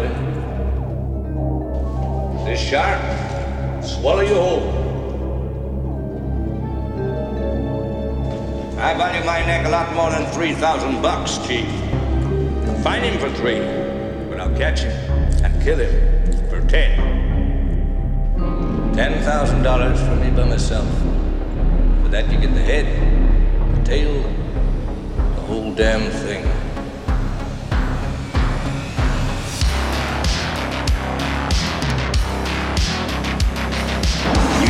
it. This shark swallow you whole. I value my neck a lot more than 3,000 bucks, Chief. Find him for three, but I'll catch him and kill him for ten. Ten thousand dollars for me by myself. For that you get the head, the tail, the whole damn thing.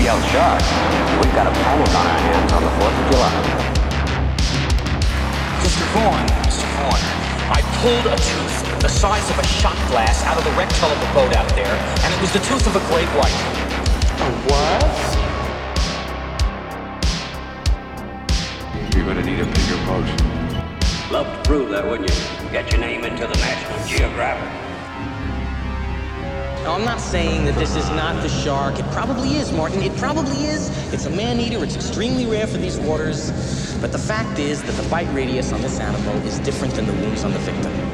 You yelled shark. We've got a panic on our hands on the 4th of July. Mr. Vaughn, Mr. Vaughn, I pulled a tooth the size of a shot glass out of the wrecked hull of the boat out there, and it was the tooth of a great white. A what? You're gonna need a bigger boat. Love to prove that, wouldn't you? Get your name into the National Geographic. No, I'm not saying that this is not the shark. It probably is, Martin. It probably is. It's a man-eater. It's extremely rare for these waters. But the fact is that the bite radius on this animal is different than the wounds on the victim.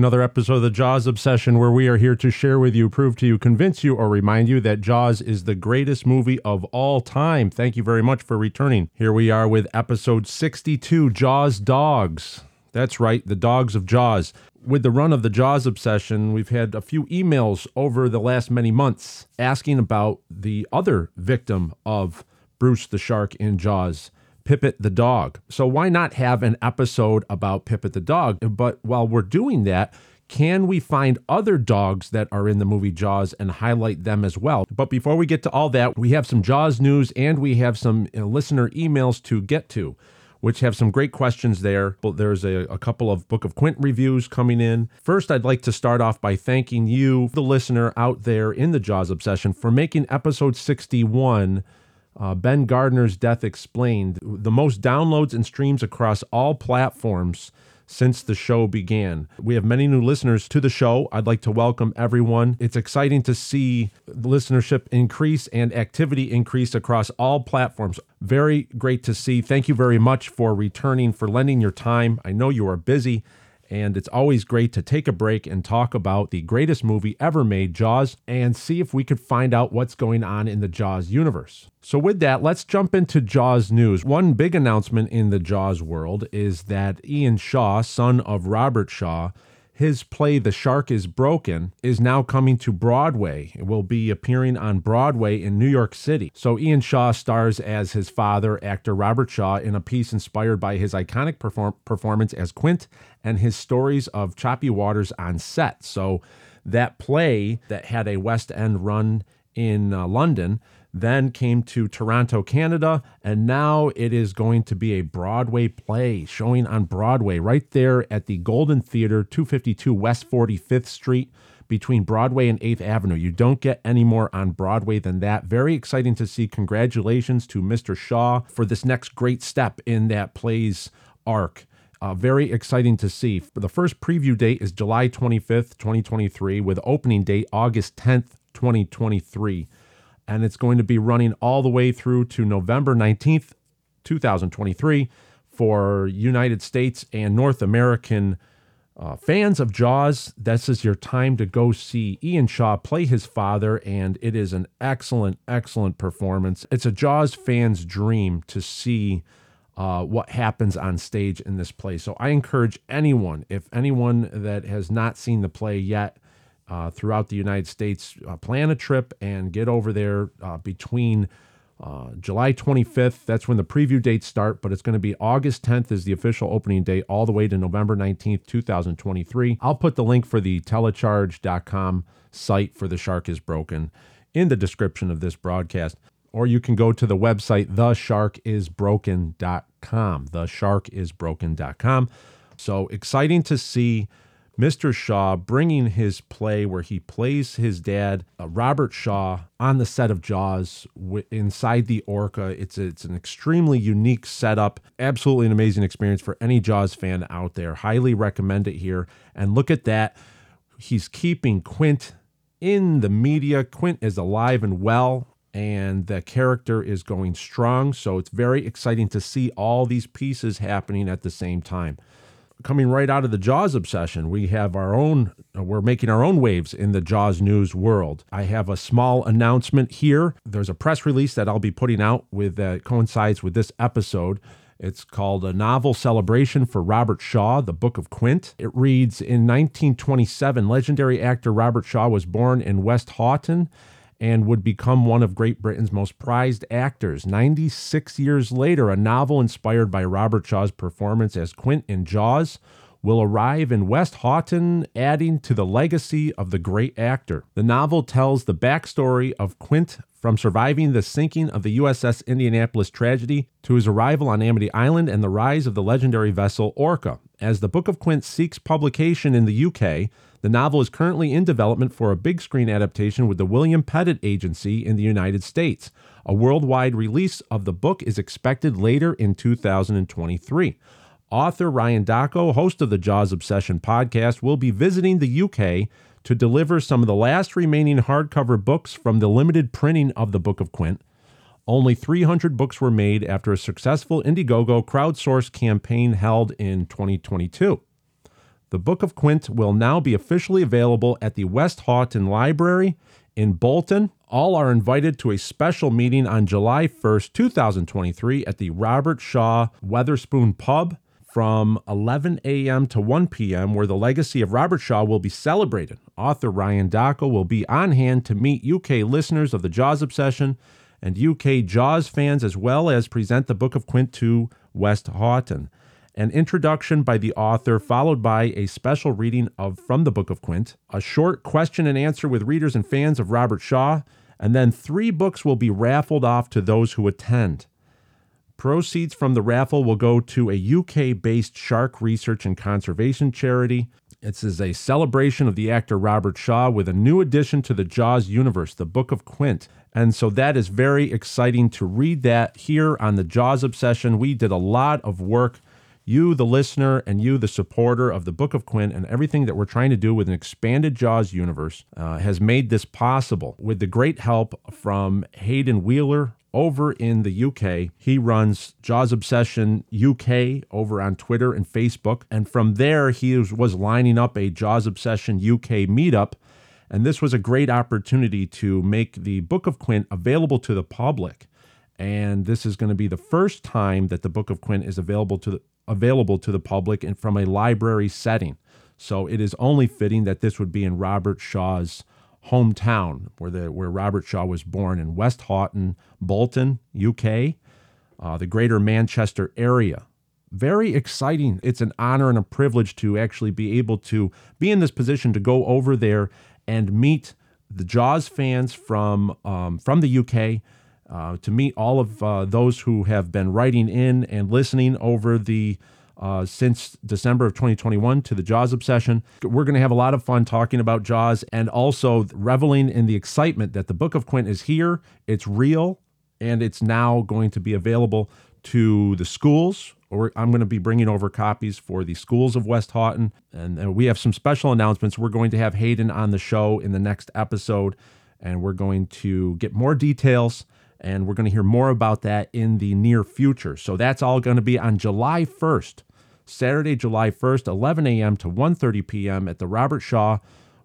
Another episode of the Jaws Obsession, where we are here to share with you, prove to you, convince you, or remind you that Jaws is the greatest movie of all time. Thank you very much for returning. Here we are with episode 62 Jaws Dogs. That's right, the dogs of Jaws. With the run of the Jaws Obsession, we've had a few emails over the last many months asking about the other victim of Bruce the Shark in Jaws. Pipit the dog. So why not have an episode about Pipit the dog? But while we're doing that, can we find other dogs that are in the movie Jaws and highlight them as well? But before we get to all that, we have some Jaws news and we have some uh, listener emails to get to, which have some great questions there. There's a, a couple of Book of Quint reviews coming in. First, I'd like to start off by thanking you, the listener out there in the Jaws Obsession, for making episode 61 uh, ben Gardner's Death Explained, the most downloads and streams across all platforms since the show began. We have many new listeners to the show. I'd like to welcome everyone. It's exciting to see listenership increase and activity increase across all platforms. Very great to see. Thank you very much for returning, for lending your time. I know you are busy. And it's always great to take a break and talk about the greatest movie ever made, Jaws, and see if we could find out what's going on in the Jaws universe. So, with that, let's jump into Jaws news. One big announcement in the Jaws world is that Ian Shaw, son of Robert Shaw, his play The Shark is Broken is now coming to Broadway. It will be appearing on Broadway in New York City. So Ian Shaw stars as his father, actor Robert Shaw, in a piece inspired by his iconic perform- performance as Quint and his stories of choppy waters on set. So that play that had a West End run in uh, London then came to Toronto, Canada, and now it is going to be a Broadway play showing on Broadway right there at the Golden Theater, 252 West 45th Street between Broadway and 8th Avenue. You don't get any more on Broadway than that. Very exciting to see. Congratulations to Mr. Shaw for this next great step in that play's arc. Uh, very exciting to see. The first preview date is July 25th, 2023, with opening date August 10th, 2023 and it's going to be running all the way through to November 19th, 2023 for United States and North American uh, fans of Jaws. This is your time to go see Ian Shaw play his father, and it is an excellent, excellent performance. It's a Jaws fan's dream to see uh, what happens on stage in this play. So I encourage anyone, if anyone that has not seen the play yet, uh, throughout the United States, uh, plan a trip and get over there uh, between uh, July 25th. That's when the preview dates start, but it's going to be August 10th is the official opening date, all the way to November 19th, 2023. I'll put the link for the telecharge.com site for The Shark is Broken in the description of this broadcast. Or you can go to the website, thesharkisbroken.com. Thesharkisbroken.com. So exciting to see Mr. Shaw bringing his play where he plays his dad, uh, Robert Shaw, on the set of Jaws w- inside the Orca. It's a, it's an extremely unique setup. Absolutely an amazing experience for any Jaws fan out there. Highly recommend it here. And look at that. He's keeping Quint in the media. Quint is alive and well and the character is going strong. So it's very exciting to see all these pieces happening at the same time coming right out of the Jaws obsession, we have our own, we're making our own waves in the Jaws news world. I have a small announcement here. There's a press release that I'll be putting out with that coincides with this episode. It's called A Novel Celebration for Robert Shaw, The Book of Quint. It reads In 1927, legendary actor Robert Shaw was born in Westhoughton and would become one of Great Britain's most prized actors. 96 years later, a novel inspired by Robert Shaw's performance as Quint in Jaws will arrive in Westhoughton, adding to the legacy of the great actor. The novel tells the backstory of Quint from surviving the sinking of the USS Indianapolis tragedy to his arrival on Amity Island and the rise of the legendary vessel Orca. As the Book of Quint seeks publication in the UK, the novel is currently in development for a big screen adaptation with the William Pettit Agency in the United States. A worldwide release of the book is expected later in 2023. Author Ryan Dacko, host of the Jaws Obsession podcast, will be visiting the UK to deliver some of the last remaining hardcover books from the limited printing of the Book of Quint. Only 300 books were made after a successful Indiegogo crowdsourced campaign held in 2022. The Book of Quint will now be officially available at the Westhoughton Library in Bolton. All are invited to a special meeting on July 1st, 2023 at the Robert Shaw Wetherspoon Pub from 11 a.m. to 1 p.m., where the legacy of Robert Shaw will be celebrated. Author Ryan Dacko will be on hand to meet UK listeners of the Jaws Obsession and UK Jaws fans, as well as present the Book of Quint to Westhoughton an introduction by the author, followed by a special reading of from the Book of Quint, a short question and answer with readers and fans of Robert Shaw, and then three books will be raffled off to those who attend. Proceeds from the raffle will go to a UK based shark research and conservation charity. This is a celebration of the actor Robert Shaw with a new addition to the Jaws universe, the Book of Quint. And so that is very exciting to read that here on the Jaws Obsession. We did a lot of work you, the listener, and you, the supporter of the Book of Quint, and everything that we're trying to do with an expanded Jaws universe uh, has made this possible with the great help from Hayden Wheeler over in the UK. He runs Jaws Obsession UK over on Twitter and Facebook. And from there, he was lining up a Jaws Obsession UK meetup. And this was a great opportunity to make the Book of Quint available to the public. And this is going to be the first time that the Book of Quint is available to the, available to the public and from a library setting. So it is only fitting that this would be in Robert Shaw's hometown, where the where Robert Shaw was born in Westhoughton, Bolton, UK, uh, the Greater Manchester area. Very exciting. It's an honor and a privilege to actually be able to be in this position to go over there and meet the Jaws fans from um, from the UK uh, to meet all of uh, those who have been writing in and listening over the uh, since December of 2021 to the Jaws obsession. We're going to have a lot of fun talking about Jaws and also reveling in the excitement that the Book of Quint is here. It's real and it's now going to be available to the schools. Or I'm going to be bringing over copies for the schools of Westhoughton. And uh, we have some special announcements. We're going to have Hayden on the show in the next episode, and we're going to get more details and we're going to hear more about that in the near future. So that's all going to be on July 1st, Saturday, July 1st, 11 a.m. to 1:30 p.m. at the Robert Shaw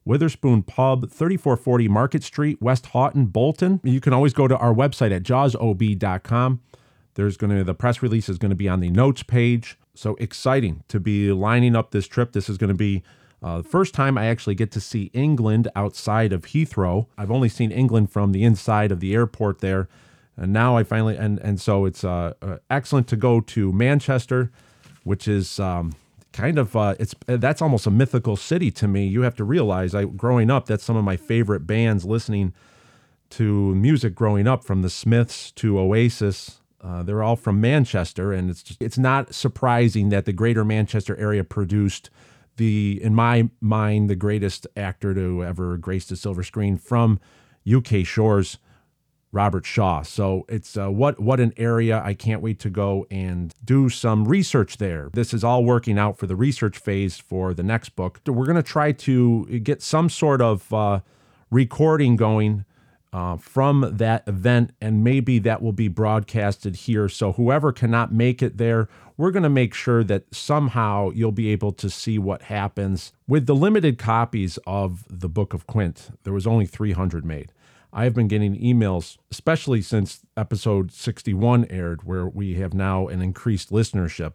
Wetherspoon Pub, 3440 Market Street, Westhoughton, Bolton. You can always go to our website at jawsob.com. There's going to the press release is going to be on the notes page. So exciting to be lining up this trip. This is going to be Uh, the first time I actually get to see England outside of Heathrow. I've only seen England from the inside of the airport there, and now I finally and and so it's uh, uh, excellent to go to Manchester, which is um, kind of uh, it's that's almost a mythical city to me. You have to realize, I growing up, that's some of my favorite bands. Listening to music growing up, from the Smiths to Oasis, uh, they're all from Manchester, and it's just, it's not surprising that the Greater Manchester area produced the, in my mind, the greatest actor to ever grace the silver screen from UK shores, Robert Shaw. So it's uh, what what an area! I can't wait to go and do some research there. This is all working out for the research phase for the next book. We're going to try to get some sort of uh, recording going uh, from that event, and maybe that will be broadcasted here. So, whoever cannot make it there, we're going to make sure that somehow you'll be able to see what happens. With the limited copies of the Book of Quint, there was only 300 made. I have been getting emails, especially since episode 61 aired, where we have now an increased listenership.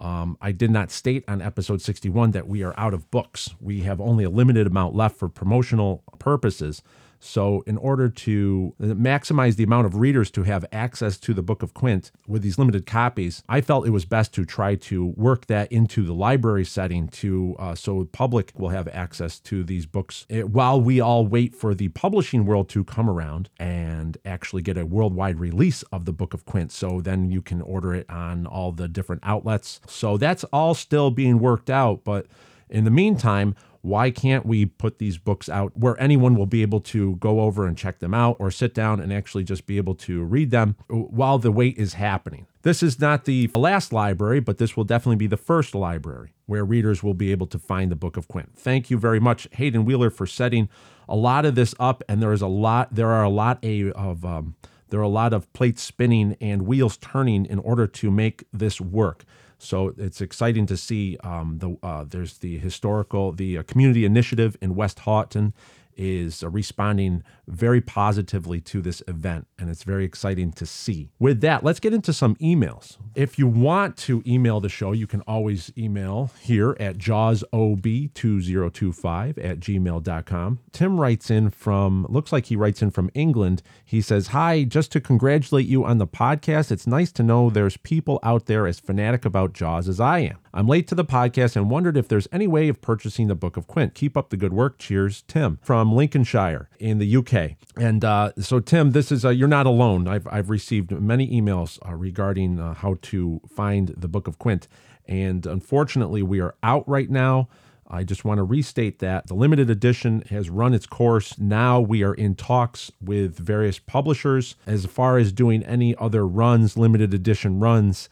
Um, I did not state on episode 61 that we are out of books. We have only a limited amount left for promotional purposes. So, in order to maximize the amount of readers to have access to the Book of Quint with these limited copies, I felt it was best to try to work that into the library setting to uh, so the public will have access to these books it, while we all wait for the publishing world to come around and actually get a worldwide release of the Book of Quint. So then you can order it on all the different outlets. So that's all still being worked out, but in the meantime, why can't we put these books out where anyone will be able to go over and check them out or sit down and actually just be able to read them while the wait is happening? This is not the last library, but this will definitely be the first library where readers will be able to find the Book of Quint. Thank you very much, Hayden Wheeler, for setting a lot of this up. And there is a lot, there are a lot of, um, there are a lot of plates spinning and wheels turning in order to make this work. So it's exciting to see um, the uh, there's the historical the uh, community initiative in Westhoughton is responding very positively to this event, and it's very exciting to see. With that, let's get into some emails. If you want to email the show, you can always email here at jawsob2025 at gmail.com. Tim writes in from, looks like he writes in from England. He says, Hi, just to congratulate you on the podcast. It's nice to know there's people out there as fanatic about Jaws as I am. I'm late to the podcast and wondered if there's any way of purchasing the Book of Quint. Keep up the good work. Cheers, Tim from Lincolnshire in the UK. And uh, so, Tim, this is you're not alone. I've I've received many emails uh, regarding uh, how to find the Book of Quint, and unfortunately, we are out right now. I just want to restate that the limited edition has run its course. Now we are in talks with various publishers as far as doing any other runs, limited edition runs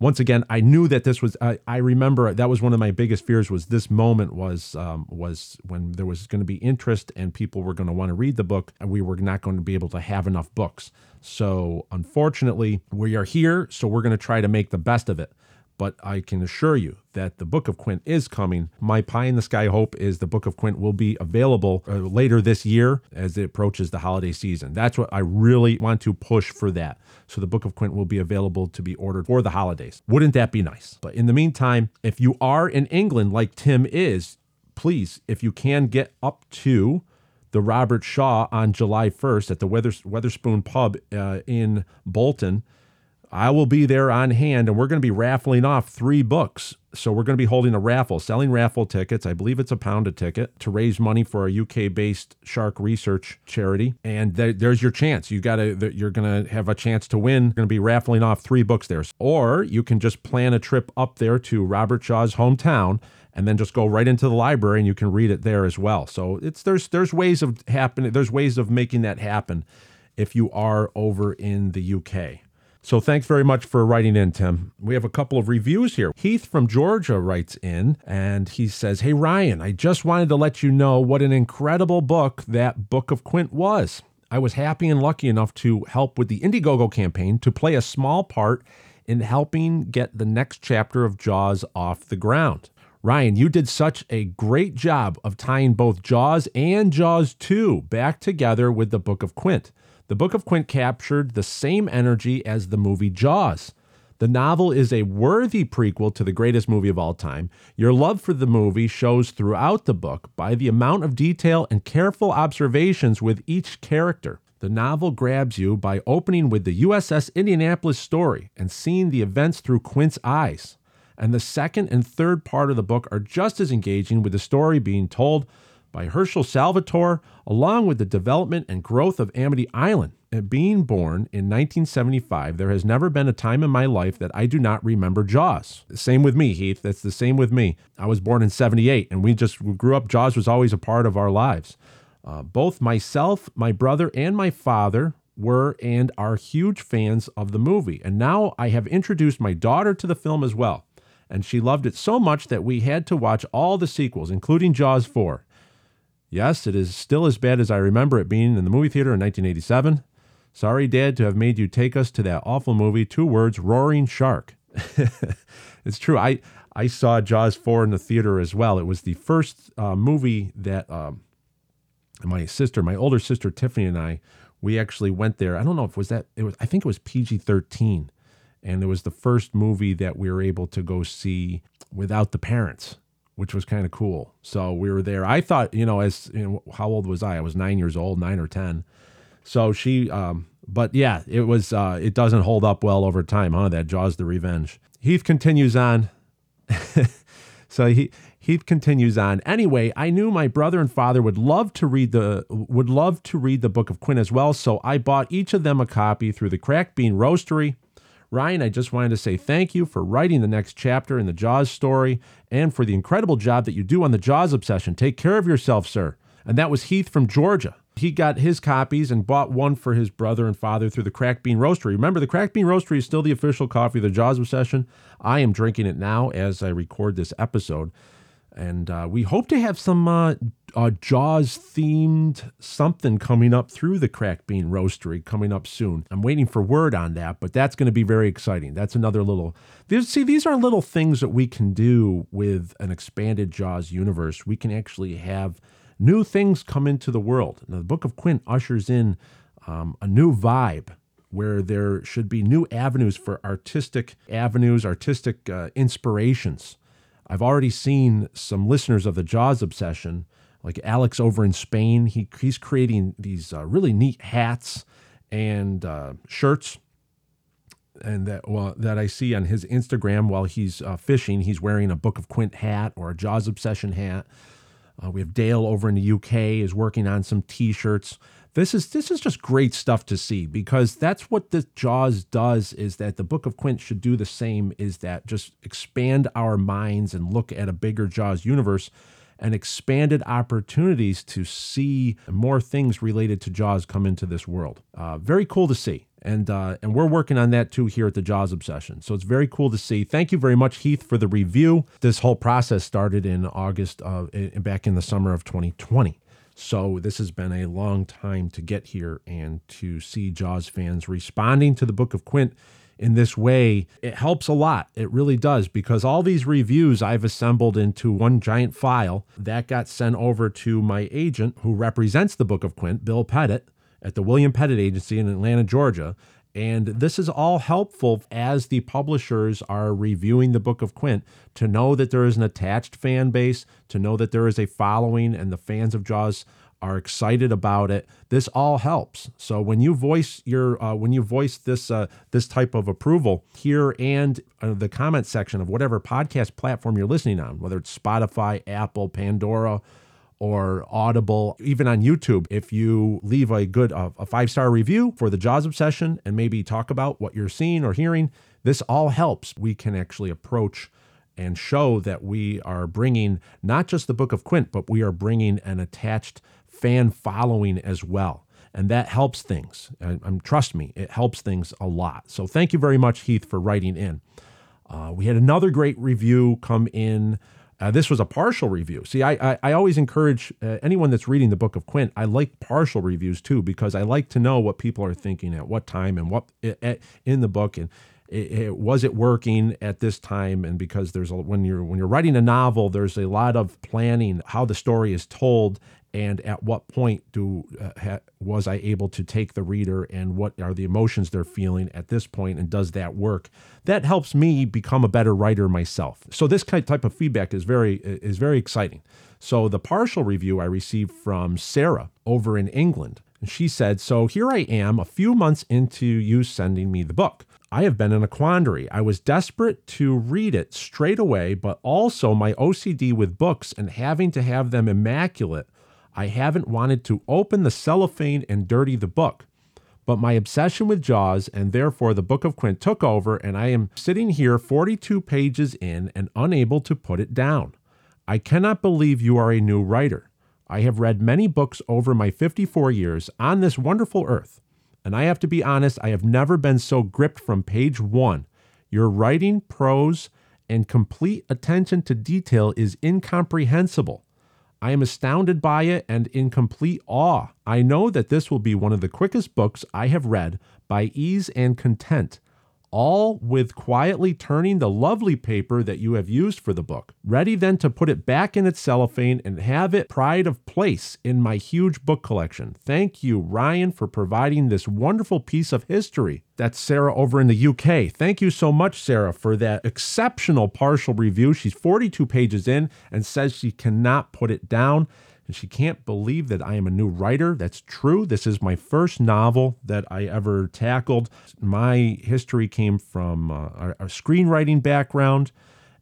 once again, I knew that this was. I, I remember that was one of my biggest fears. Was this moment was um, was when there was going to be interest and people were going to want to read the book, and we were not going to be able to have enough books. So unfortunately, we are here. So we're going to try to make the best of it. But I can assure you that the Book of Quint is coming. My pie in the sky hope is the Book of Quint will be available uh, later this year as it approaches the holiday season. That's what I really want to push for that. So the Book of Quint will be available to be ordered for the holidays. Wouldn't that be nice? But in the meantime, if you are in England like Tim is, please, if you can get up to the Robert Shaw on July 1st at the Weather, Wetherspoon Pub uh, in Bolton, I will be there on hand and we're going to be raffling off three books. So we're going to be holding a raffle, selling raffle tickets. I believe it's a pound a ticket to raise money for a UK based shark research charity. And there's your chance. You got to, you're going to have a chance to win. We're going to be raffling off three books there. Or you can just plan a trip up there to Robert Shaw's hometown and then just go right into the library and you can read it there as well. So it's there's there's ways of happening there's ways of making that happen if you are over in the UK. So thanks very much for writing in, Tim. We have a couple of reviews here. Heath from Georgia writes in and he says, Hey, Ryan, I just wanted to let you know what an incredible book that Book of Quint was. I was happy and lucky enough to help with the Indiegogo campaign to play a small part in helping get the next chapter of Jaws off the ground. Ryan, you did such a great job of tying both Jaws and Jaws 2 back together with the Book of Quint. The Book of Quint captured the same energy as the movie Jaws. The novel is a worthy prequel to the greatest movie of all time. Your love for the movie shows throughout the book by the amount of detail and careful observations with each character. The novel grabs you by opening with the USS Indianapolis story and seeing the events through Quint's eyes. And the second and third part of the book are just as engaging with the story being told by Herschel Salvatore, along with the development and growth of Amity Island. And being born in 1975, there has never been a time in my life that I do not remember Jaws. Same with me, Heath. That's the same with me. I was born in 78, and we just grew up. Jaws was always a part of our lives. Uh, both myself, my brother, and my father were and are huge fans of the movie. And now I have introduced my daughter to the film as well. And she loved it so much that we had to watch all the sequels, including Jaws 4. Yes, it is still as bad as I remember it being in the movie theater in 1987. Sorry, Dad, to have made you take us to that awful movie. Two words, roaring shark. it's true. I, I saw Jaws 4 in the theater as well. It was the first uh, movie that um, my sister, my older sister Tiffany, and I, we actually went there. I don't know if was that, it was, I think it was PG 13. And it was the first movie that we were able to go see without the parents which was kind of cool. So we were there. I thought, you know, as you know, how old was I? I was nine years old, nine or ten. So she, um, but yeah, it was. Uh, it doesn't hold up well over time, huh? That Jaws: The Revenge. Heath continues on. so he Heath continues on. Anyway, I knew my brother and father would love to read the would love to read the Book of Quinn as well. So I bought each of them a copy through the Cracked Bean Roastery. Ryan, I just wanted to say thank you for writing the next chapter in the Jaws story and for the incredible job that you do on the Jaws obsession. Take care of yourself, sir. And that was Heath from Georgia. He got his copies and bought one for his brother and father through the Crack Bean Roastery. Remember, the Crack Bean Roastery is still the official coffee of the Jaws Obsession. I am drinking it now as I record this episode. And uh, we hope to have some uh, uh, Jaws themed something coming up through the Cracked Bean Roastery coming up soon. I'm waiting for word on that, but that's going to be very exciting. That's another little. See, these are little things that we can do with an expanded Jaws universe. We can actually have new things come into the world. Now, the Book of Quint ushers in um, a new vibe where there should be new avenues for artistic avenues, artistic uh, inspirations I've already seen some listeners of the Jaws obsession, like Alex over in Spain. He, he's creating these uh, really neat hats and uh, shirts, and that well that I see on his Instagram while he's uh, fishing. He's wearing a Book of Quint hat or a Jaws obsession hat. Uh, we have Dale over in the UK is working on some T-shirts. This is this is just great stuff to see because that's what the Jaws does is that the Book of Quint should do the same is that just expand our minds and look at a bigger Jaws universe and expanded opportunities to see more things related to Jaws come into this world. Uh, very cool to see. And uh, and we're working on that too here at the Jaws Obsession. So it's very cool to see. Thank you very much, Heath, for the review. This whole process started in August of back in the summer of 2020. So this has been a long time to get here and to see Jaws fans responding to the Book of Quint in this way, it helps a lot. It really does because all these reviews I've assembled into one giant file that got sent over to my agent who represents the Book of Quint, Bill Pettit, at the William Pettit Agency in Atlanta, Georgia. And this is all helpful as the publishers are reviewing the Book of Quint to know that there is an attached fan base, to know that there is a following, and the fans of Jaws are excited about it. This all helps. So when you voice your uh, when you voice this uh, this type of approval here and uh, the comment section of whatever podcast platform you're listening on, whether it's Spotify, Apple, Pandora, or Audible, even on YouTube, if you leave a good uh, a five star review for the Jaws Obsession and maybe talk about what you're seeing or hearing, this all helps. We can actually approach and show that we are bringing not just the Book of Quint, but we are bringing an attached fan following as well. And that helps things. And, trust me, it helps things a lot. So thank you very much, Heath, for writing in. Uh, we had another great review come in uh, this was a partial review. See, I, I, I always encourage uh, anyone that's reading the Book of Quint. I like partial reviews too because I like to know what people are thinking at what time and what in the book and it, it, was it working at this time and because there's a when you're when you're writing a novel there's a lot of planning how the story is told and at what point do uh, ha, was I able to take the reader and what are the emotions they're feeling at this point and does that work? That helps me become a better writer myself. So this type of feedback is very is very exciting. So the partial review I received from Sarah over in England and she said so here I am a few months into you sending me the book. I have been in a quandary. I was desperate to read it straight away, but also my OCD with books and having to have them immaculate I haven't wanted to open the cellophane and dirty the book. But my obsession with Jaws and therefore the Book of Quint took over, and I am sitting here 42 pages in and unable to put it down. I cannot believe you are a new writer. I have read many books over my 54 years on this wonderful earth, and I have to be honest, I have never been so gripped from page one. Your writing, prose, and complete attention to detail is incomprehensible. I am astounded by it and in complete awe. I know that this will be one of the quickest books I have read by ease and content all with quietly turning the lovely paper that you have used for the book, ready then to put it back in its cellophane and have it pride of place in my huge book collection. Thank you, Ryan, for providing this wonderful piece of history. That's Sarah over in the UK. Thank you so much, Sarah, for that exceptional partial review. She's 42 pages in and says she cannot put it down and she can't believe that I am a new writer. That's true. This is my first novel that I ever tackled. My history came from uh, a, screenwriting background,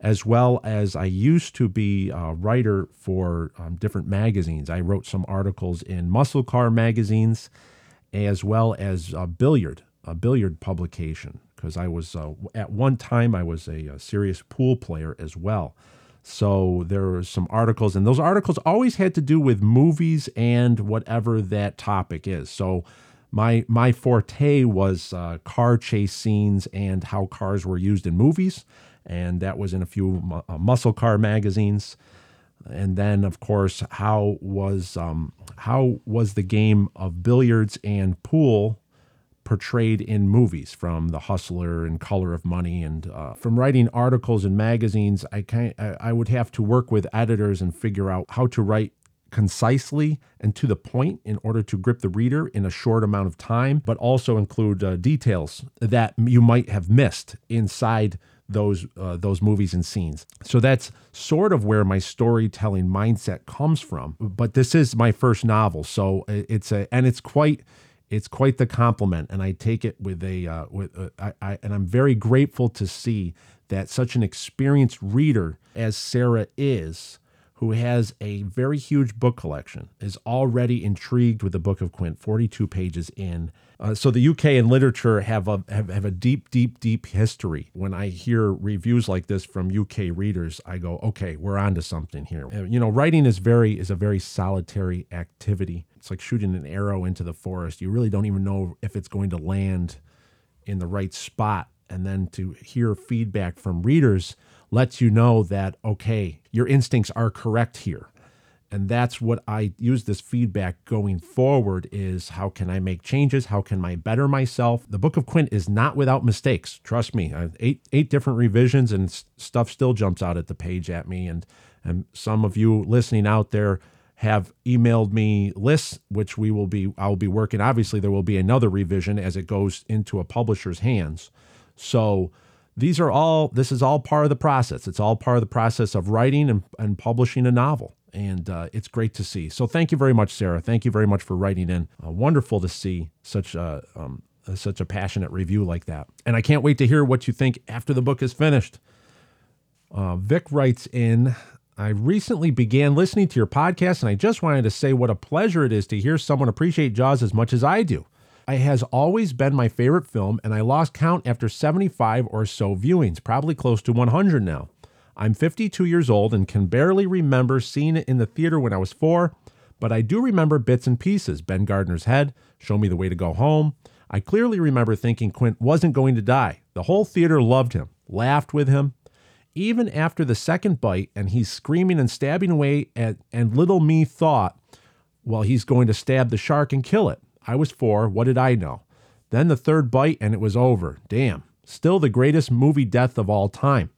as well as I used to be a writer for um, different magazines. I wrote some articles in muscle car magazines, as well as a billiard, a billiard publication, because I was uh, at one time I was a, a serious pool player as well. So there were some articles, and those articles always had to do with movies and whatever that topic is. So my my forte was uh, car chase scenes and how cars were used in movies, and that was in a few mu- uh, muscle car magazines. And then, of course, how was um, how was the game of billiards and pool portrayed in movies from The Hustler and Color of Money and uh, from writing articles in magazines I kind I would have to work with editors and figure out how to write concisely and to the point in order to grip the reader in a short amount of time but also include uh, details that you might have missed inside those uh, those movies and scenes. So that's sort of where my storytelling mindset comes from. But this is my first novel, so it's a and it's quite it's quite the compliment, and I take it with a uh, with I, I, and I'm very grateful to see that such an experienced reader as Sarah is, who has a very huge book collection, is already intrigued with the Book of Quint, 42 pages in. Uh, so the UK and literature have a have, have a deep, deep, deep history. When I hear reviews like this from UK readers, I go, okay, we're on to something here. Uh, you know, writing is very is a very solitary activity. It's like shooting an arrow into the forest. You really don't even know if it's going to land in the right spot. And then to hear feedback from readers lets you know that, okay, your instincts are correct here. And that's what I use this feedback going forward is how can I make changes? How can I better myself? The Book of Quint is not without mistakes. Trust me. Eight eight different revisions and stuff still jumps out at the page at me. And and some of you listening out there have emailed me lists, which we will be I'll be working. Obviously, there will be another revision as it goes into a publisher's hands. So these are all this is all part of the process. It's all part of the process of writing and, and publishing a novel. And uh, it's great to see. So thank you very much, Sarah. Thank you very much for writing in. Uh, wonderful to see such a um, such a passionate review like that. And I can't wait to hear what you think after the book is finished. Uh, Vic writes in I recently began listening to your podcast, and I just wanted to say what a pleasure it is to hear someone appreciate Jaws as much as I do. It has always been my favorite film, and I lost count after 75 or so viewings, probably close to 100 now. I'm 52 years old and can barely remember seeing it in the theater when I was four, but I do remember bits and pieces Ben Gardner's head, Show Me the Way to Go Home. I clearly remember thinking Quint wasn't going to die. The whole theater loved him, laughed with him, even after the second bite and he's screaming and stabbing away at, and little me thought well he's going to stab the shark and kill it i was four what did i know then the third bite and it was over damn Still the greatest movie death of all time.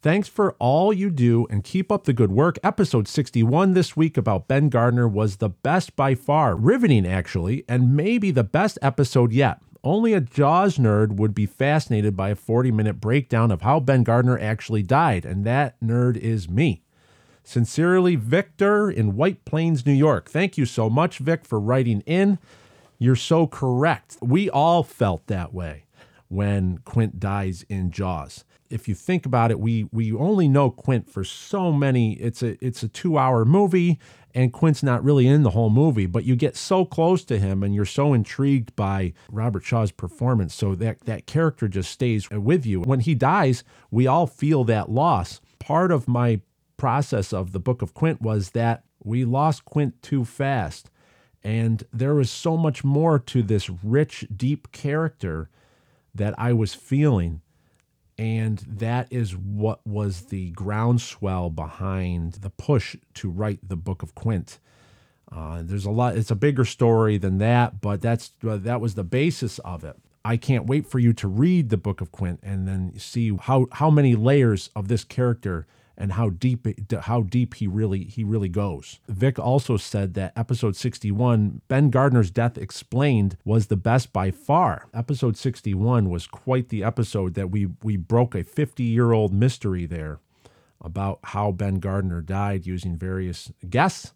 Thanks for all you do and keep up the good work. Episode 61 this week about Ben Gardner was the best by far, riveting actually, and maybe the best episode yet. Only a Jaws nerd would be fascinated by a 40 minute breakdown of how Ben Gardner actually died, and that nerd is me. Sincerely, Victor in White Plains, New York. Thank you so much, Vic, for writing in. You're so correct. We all felt that way when Quint dies in Jaws. If you think about it, we we only know Quint for so many. It's a it's a two hour movie, and Quint's not really in the whole movie, but you get so close to him, and you're so intrigued by Robert Shaw's performance, so that that character just stays with you. When he dies, we all feel that loss. Part of my process of the Book of Quint was that we lost Quint too fast. And there was so much more to this rich, deep character that I was feeling. And that is what was the groundswell behind the push to write the Book of Quint. Uh, there's a lot. It's a bigger story than that, but that's uh, that was the basis of it. I can't wait for you to read the Book of Quint and then see how how many layers of this character and how deep how deep he really he really goes. Vic also said that episode 61, Ben Gardner's death explained, was the best by far. Episode 61 was quite the episode that we we broke a 50-year-old mystery there about how Ben Gardner died using various guests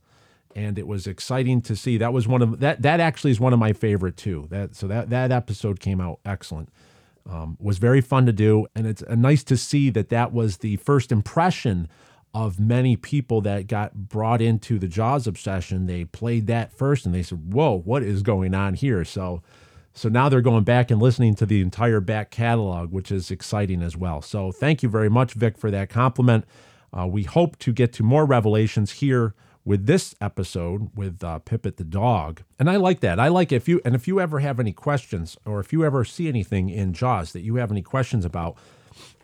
and it was exciting to see. That was one of that. That actually is one of my favorite too. That so that that episode came out excellent. Um, was very fun to do, and it's uh, nice to see that that was the first impression of many people that got brought into the Jaws obsession. They played that first, and they said, "Whoa, what is going on here?" So. So now they're going back and listening to the entire back catalog, which is exciting as well. So thank you very much, Vic, for that compliment. Uh, we hope to get to more revelations here with this episode with uh, Pipit the dog, and I like that. I like if you and if you ever have any questions or if you ever see anything in Jaws that you have any questions about,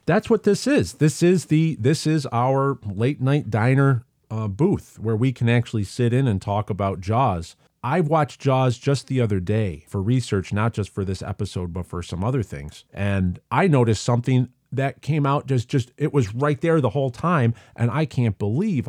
that's what this is. This is the this is our late night diner uh, booth where we can actually sit in and talk about Jaws. I watched Jaws just the other day for research, not just for this episode, but for some other things, and I noticed something that came out just just it was right there the whole time, and I can't believe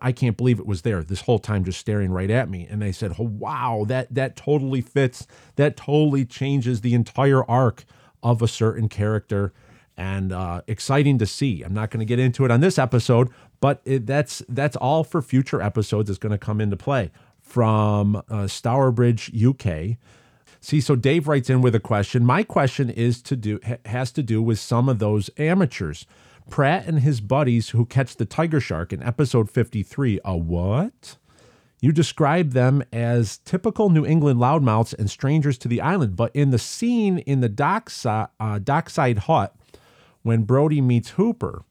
I can't believe it was there this whole time, just staring right at me. And they said, oh, "Wow, that that totally fits. That totally changes the entire arc of a certain character." And uh, exciting to see. I'm not going to get into it on this episode, but it, that's that's all for future episodes. Is going to come into play from uh, Stourbridge, UK. See, so Dave writes in with a question. My question is to do has to do with some of those amateurs Pratt and his buddies who catch the tiger shark in episode 53. A what? You describe them as typical New England loudmouths and strangers to the island, but in the scene in the dockside, uh, dockside hut, when Brody meets Hooper,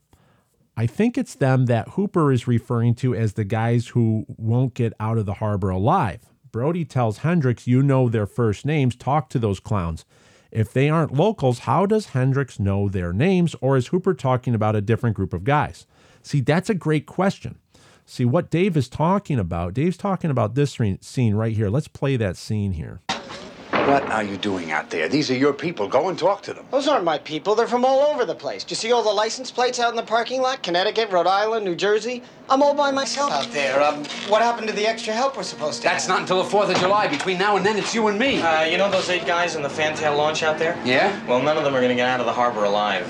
I think it's them that Hooper is referring to as the guys who won't get out of the harbor alive. Brody tells Hendricks, You know their first names, talk to those clowns. If they aren't locals, how does Hendricks know their names, or is Hooper talking about a different group of guys? See, that's a great question. See, what Dave is talking about, Dave's talking about this scene right here. Let's play that scene here. What are you doing out there? These are your people. Go and talk to them. Those aren't my people. They're from all over the place. Do you see all the license plates out in the parking lot? Connecticut, Rhode Island, New Jersey. I'm all by myself out there. Um, what happened to the extra help we're supposed to That's have? not until the 4th of July. Between now and then, it's you and me. Uh, you know those eight guys in the fantail launch out there? yeah? Well, none of them are gonna get out of the harbor alive.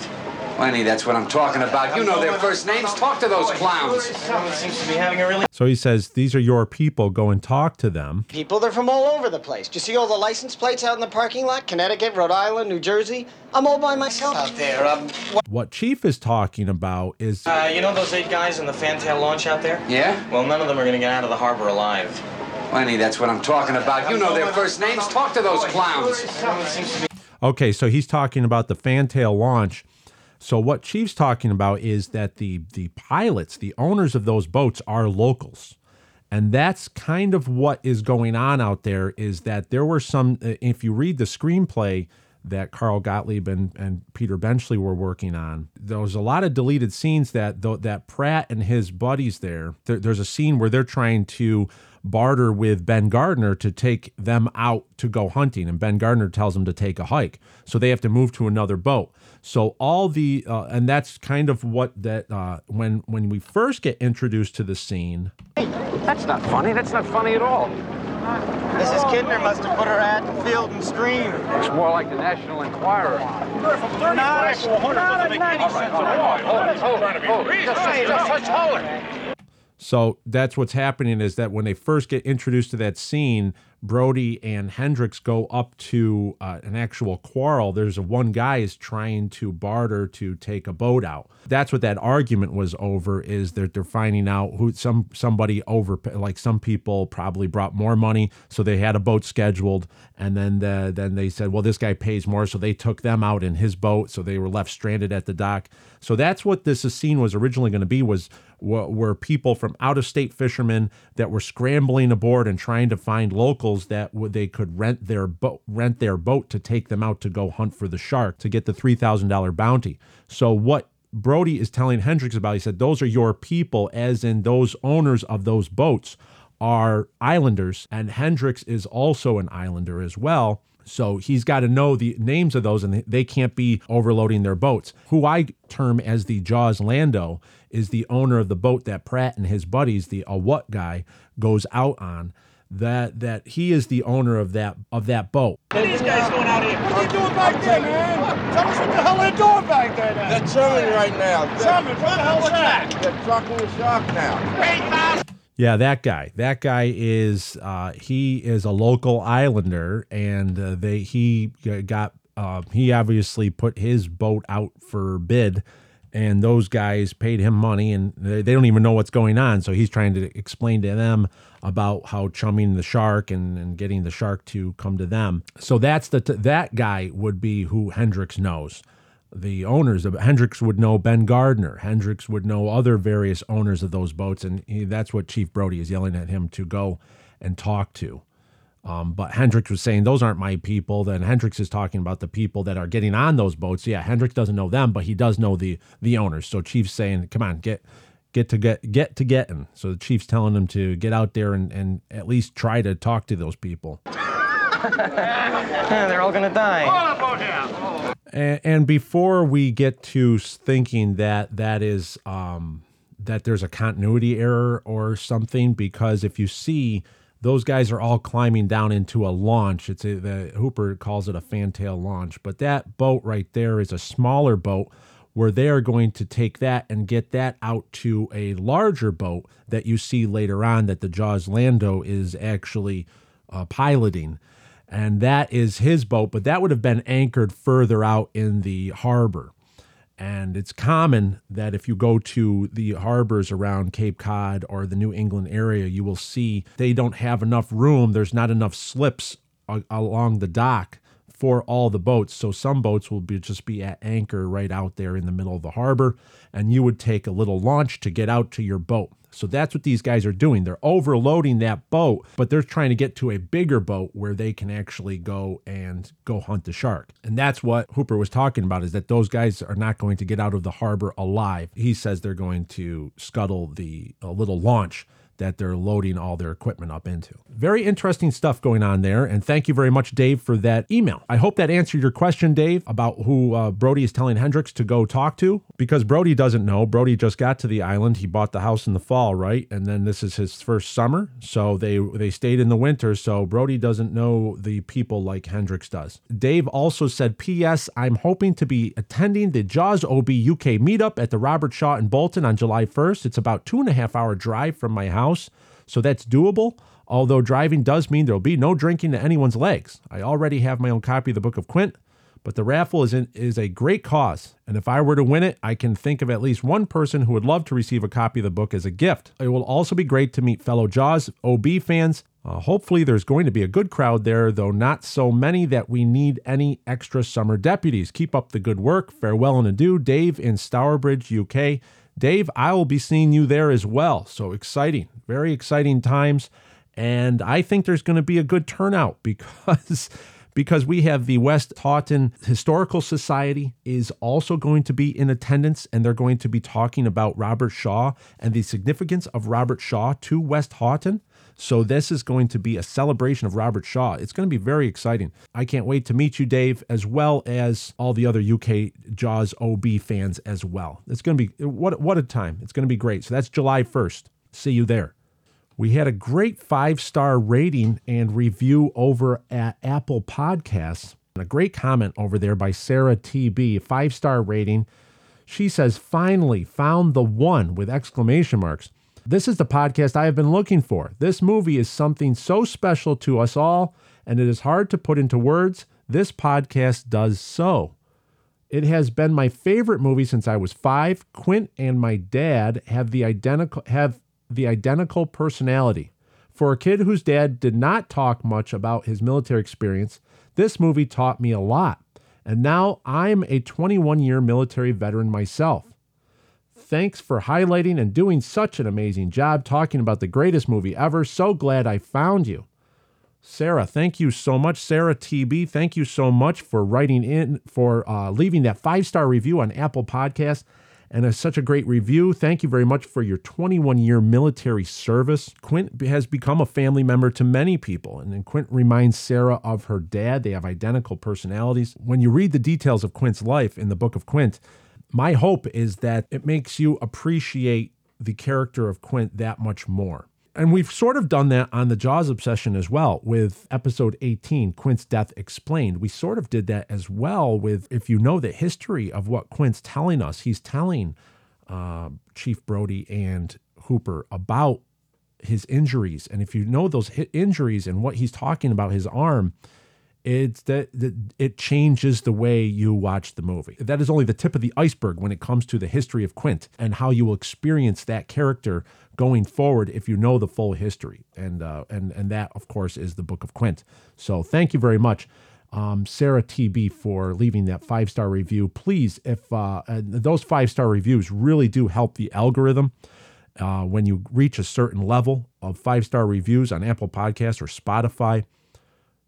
Lenny, that's what I'm talking about. You know their first names. Talk to those clowns. Everyone seems to be having a really So he says, These are your people. Go and talk to them. People, they're from all over the place. Do you see all the license plates out in the parking lot? Connecticut, Rhode Island, New Jersey. I'm all by myself out there. Um, what? What Chief is talking about is Uh, you know those eight guys in the fantail launch out there? Yeah? Well, none of them are gonna get out of the harbor alive. Lenny, that's what I'm talking about. You know their first names. Talk to those clowns. Everyone seems to be Okay, so he's talking about the fantail launch. So what Chief's talking about is that the the pilots, the owners of those boats are locals. And that's kind of what is going on out there is that there were some uh, if you read the screenplay that Carl Gottlieb and, and Peter Benchley were working on. There was a lot of deleted scenes that that Pratt and his buddies there, there there's a scene where they're trying to barter with Ben Gardner to take them out to go hunting, and Ben Gardner tells them to take a hike. So they have to move to another boat. So all the uh, and that's kind of what that uh, when when we first get introduced to the scene. That's not funny. That's not funny at all. Mrs. Kintner must have put her ad in Field and Stream. It's more like the National Enquirer. So that's what's happening is that when they first get introduced to that scene, Brody and Hendricks go up to uh, an actual quarrel. There's a one guy is trying to barter to take a boat out. That's what that argument was over. Is that they're finding out who some somebody over like some people probably brought more money, so they had a boat scheduled, and then the, then they said, well, this guy pays more, so they took them out in his boat, so they were left stranded at the dock. So that's what this scene was originally going to be was were people from out of state fishermen that were scrambling aboard and trying to find locals that would they could rent their boat rent their boat to take them out to go hunt for the shark to get the three thousand dollar bounty. So what Brody is telling Hendricks about, he said, those are your people, as in those owners of those boats are islanders, and Hendricks is also an islander as well. So he's got to know the names of those, and they can't be overloading their boats. Who I term as the Jaws Lando is the owner of the boat that Pratt and his buddies, the a what guy, goes out on. That that he is the owner of that of that boat. These guys going out here. What are you doing back there, man? Tell us what the hell they're doing back there now. They're chumming right now. Chumming? What the hell's that? They're trucking the shark now. Yeah, that guy. That guy is uh, he is a local islander, and uh, they he got uh, he obviously put his boat out for bid, and those guys paid him money, and they, don't even know what's going on. So he's trying to explain to them about how chumming the shark and, and getting the shark to come to them. So that's the that guy would be who Hendricks knows the owners of Hendricks would know Ben Gardner. Hendricks would know other various owners of those boats, and he, that's what Chief Brody is yelling at him to go and talk to. Um, but Hendricks was saying those aren't my people. Then Hendricks is talking about the people that are getting on those boats. Yeah, Hendricks doesn't know them, but he does know the the owners. So Chief's saying, "Come on, get get to get get to getting." So the Chief's telling him to get out there and, and at least try to talk to those people. they're all gonna die. And, and before we get to thinking that that is um, that there's a continuity error or something, because if you see those guys are all climbing down into a launch. It's a, the Hooper calls it a fantail launch, but that boat right there is a smaller boat where they are going to take that and get that out to a larger boat that you see later on that the Jaws Lando is actually uh, piloting and that is his boat, but that would have been anchored further out in the harbor. And it's common that if you go to the harbors around Cape Cod or the New England area, you will see they don't have enough room. There's not enough slips along the dock for all the boats. So some boats will be just be at anchor right out there in the middle of the harbor, and you would take a little launch to get out to your boat. So that's what these guys are doing. They're overloading that boat, but they're trying to get to a bigger boat where they can actually go and go hunt the shark. And that's what Hooper was talking about is that those guys are not going to get out of the harbor alive. He says they're going to scuttle the little launch that they're loading all their equipment up into. Very interesting stuff going on there. And thank you very much, Dave, for that email. I hope that answered your question, Dave, about who uh, Brody is telling Hendricks to go talk to, because Brody doesn't know. Brody just got to the island. He bought the house in the fall, right? And then this is his first summer. So they, they stayed in the winter. So Brody doesn't know the people like Hendricks does. Dave also said, P.S. I'm hoping to be attending the Jaws OB UK meetup at the Robert Shaw in Bolton on July 1st. It's about two and a half hour drive from my house house, so that's doable. Although driving does mean there'll be no drinking to anyone's legs. I already have my own copy of the Book of Quint, but the raffle is, in, is a great cause. And if I were to win it, I can think of at least one person who would love to receive a copy of the book as a gift. It will also be great to meet fellow Jaws OB fans. Uh, hopefully, there's going to be a good crowd there, though not so many that we need any extra summer deputies. Keep up the good work. Farewell and adieu, Dave in Stourbridge, UK. Dave, I will be seeing you there as well. So exciting, very exciting times. And I think there's going to be a good turnout because because we have the Westhoughton Historical Society is also going to be in attendance and they're going to be talking about Robert Shaw and the significance of Robert Shaw to Westhoughton. So this is going to be a celebration of Robert Shaw. It's going to be very exciting. I can't wait to meet you, Dave, as well as all the other UK Jaws OB fans as well. It's going to be what what a time. It's going to be great. So that's July 1st. See you there. We had a great five star rating and review over at Apple Podcasts. And A great comment over there by Sarah TB, five star rating. She says, finally found the one with exclamation marks. This is the podcast I have been looking for. This movie is something so special to us all, and it is hard to put into words. This podcast does so. It has been my favorite movie since I was five. Quint and my dad have the identical have the identical personality. For a kid whose dad did not talk much about his military experience, this movie taught me a lot. And now I'm a 21 year military veteran myself. Thanks for highlighting and doing such an amazing job talking about the greatest movie ever. So glad I found you. Sarah, thank you so much. Sarah TB, thank you so much for writing in, for uh, leaving that five star review on Apple Podcasts and it's such a great review. Thank you very much for your 21 year military service. Quint has become a family member to many people, and then Quint reminds Sarah of her dad. They have identical personalities. When you read the details of Quint's life in the book of Quint, my hope is that it makes you appreciate the character of Quint that much more. And we've sort of done that on the Jaws obsession as well with episode 18, Quint's Death Explained. We sort of did that as well with, if you know the history of what Quint's telling us, he's telling uh, Chief Brody and Hooper about his injuries. And if you know those injuries and what he's talking about, his arm, it's that, it changes the way you watch the movie. That is only the tip of the iceberg when it comes to the history of Quint and how you will experience that character going forward if you know the full history. And uh, and and that of course is the Book of Quint. So thank you very much. Um, Sarah TB for leaving that five star review. Please, if uh, those five star reviews really do help the algorithm, uh, when you reach a certain level of five star reviews on Apple Podcasts or Spotify,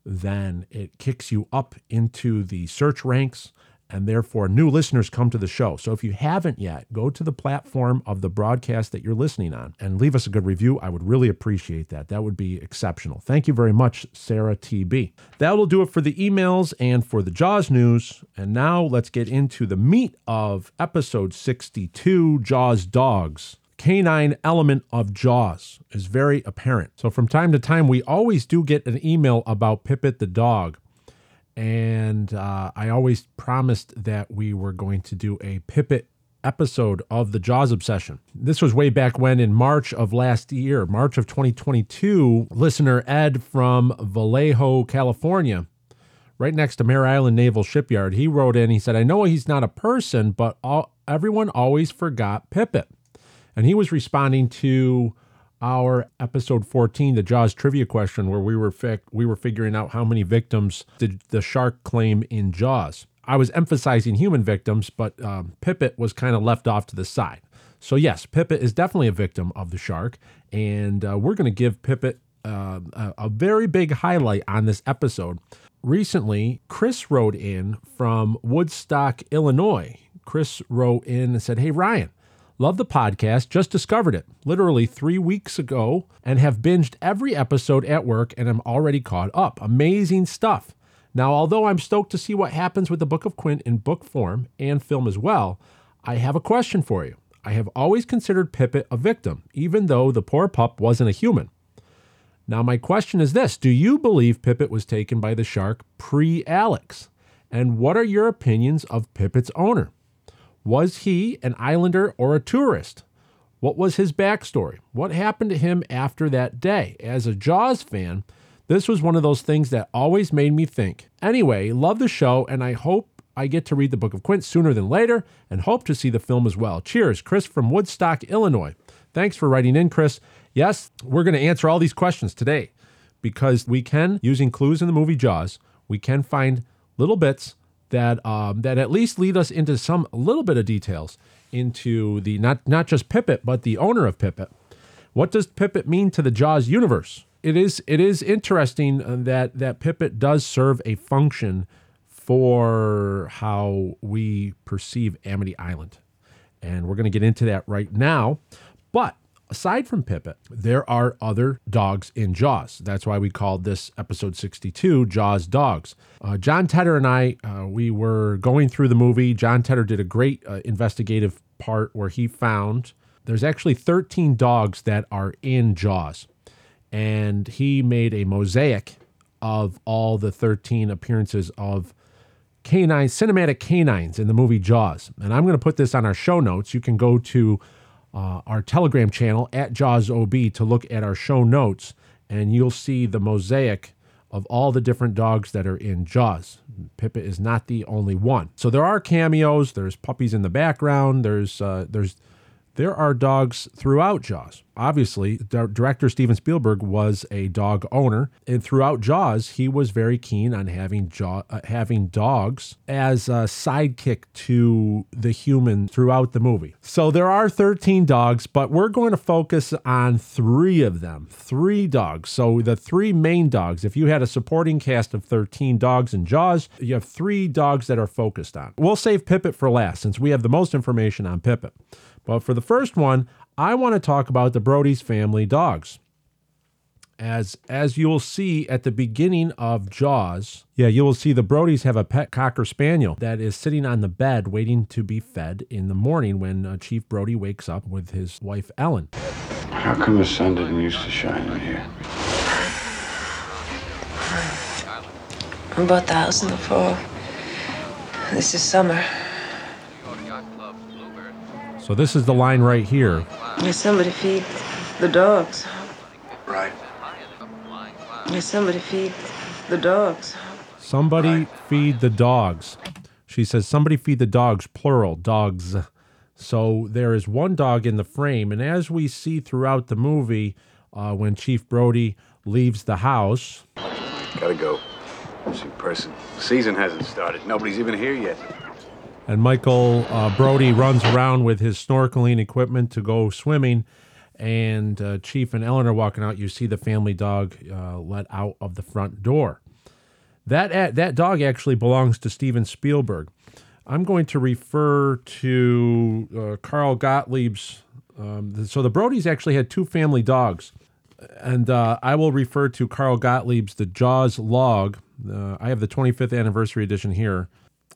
then it kicks you up into the search ranks and therefore new listeners come to the show. So if you haven't yet, go to the platform of the broadcast that you're listening on and leave us a good review. I would really appreciate that. That would be exceptional. Thank you very much, Sarah TB. That'll do it for the emails and for the Jaws news. And now let's get into the meat of episode 62 Jaws Dogs canine element of Jaws is very apparent. So from time to time, we always do get an email about Pipit the dog. And uh, I always promised that we were going to do a Pipit episode of the Jaws Obsession. This was way back when in March of last year, March of 2022. Listener Ed from Vallejo, California, right next to Mare Island Naval Shipyard, he wrote in, he said, I know he's not a person, but all, everyone always forgot Pipit. And he was responding to our episode 14, the Jaws trivia question, where we were fi- we were figuring out how many victims did the shark claim in Jaws. I was emphasizing human victims, but um, Pipit was kind of left off to the side. So yes, Pipit is definitely a victim of the shark, and uh, we're going to give Pipit uh, a, a very big highlight on this episode. Recently, Chris wrote in from Woodstock, Illinois. Chris wrote in and said, "Hey Ryan." Love the podcast, just discovered it literally three weeks ago and have binged every episode at work and am already caught up. Amazing stuff. Now, although I'm stoked to see what happens with the Book of Quint in book form and film as well, I have a question for you. I have always considered Pipit a victim, even though the poor pup wasn't a human. Now, my question is this Do you believe Pipit was taken by the shark pre Alex? And what are your opinions of Pipit's owner? Was he an islander or a tourist? What was his backstory? What happened to him after that day? As a Jaws fan, this was one of those things that always made me think. Anyway, love the show, and I hope I get to read the Book of Quint sooner than later and hope to see the film as well. Cheers, Chris from Woodstock, Illinois. Thanks for writing in, Chris. Yes, we're going to answer all these questions today because we can, using clues in the movie Jaws, we can find little bits that um, that at least lead us into some little bit of details into the not not just Pipit but the owner of Pipit. What does Pipit mean to the Jaws universe? It is it is interesting uh, that that Pipit does serve a function for how we perceive Amity Island, and we're going to get into that right now. But aside from Pipit, there are other dogs in Jaws. That's why we called this episode 62 Jaws Dogs. Uh, John Tedder and I, uh, we were going through the movie. John Tedder did a great uh, investigative part where he found there's actually 13 dogs that are in Jaws. And he made a mosaic of all the 13 appearances of canines, cinematic canines in the movie Jaws. And I'm going to put this on our show notes. You can go to uh, our Telegram channel at Jaws OB to look at our show notes, and you'll see the mosaic of all the different dogs that are in Jaws. Pipit is not the only one. So there are cameos. There's puppies in the background. There's uh, there's there are dogs throughout Jaws. Obviously, di- director Steven Spielberg was a dog owner, and throughout Jaws, he was very keen on having jaw, uh, having dogs as a sidekick to the human throughout the movie. So there are 13 dogs, but we're going to focus on three of them. Three dogs. So the three main dogs. If you had a supporting cast of 13 dogs in Jaws, you have three dogs that are focused on. We'll save Pipit for last since we have the most information on Pipit. But for the first one, I want to talk about the Brody's family dogs. As as you'll see at the beginning of Jaws, yeah, you will see the Brodies have a pet cocker spaniel that is sitting on the bed waiting to be fed in the morning when uh, Chief Brody wakes up with his wife Ellen. How come the sun didn't used to shine in here? I bought the house in the fall. This is summer. So this is the line right here. May somebody feed the dogs. Right. May somebody feed the dogs. Somebody feed the dogs. She says, somebody feed the dogs, plural, dogs. So there is one dog in the frame. And as we see throughout the movie, uh, when Chief Brody leaves the house, Gotta go. See, person. Season hasn't started. Nobody's even here yet. And Michael uh, Brody runs around with his snorkeling equipment to go swimming, and uh, Chief and Ellen are walking out. You see the family dog uh, let out of the front door. That that dog actually belongs to Steven Spielberg. I'm going to refer to uh, Carl Gottlieb's. Um, so the Brodies actually had two family dogs, and uh, I will refer to Carl Gottlieb's The Jaws Log. Uh, I have the 25th anniversary edition here.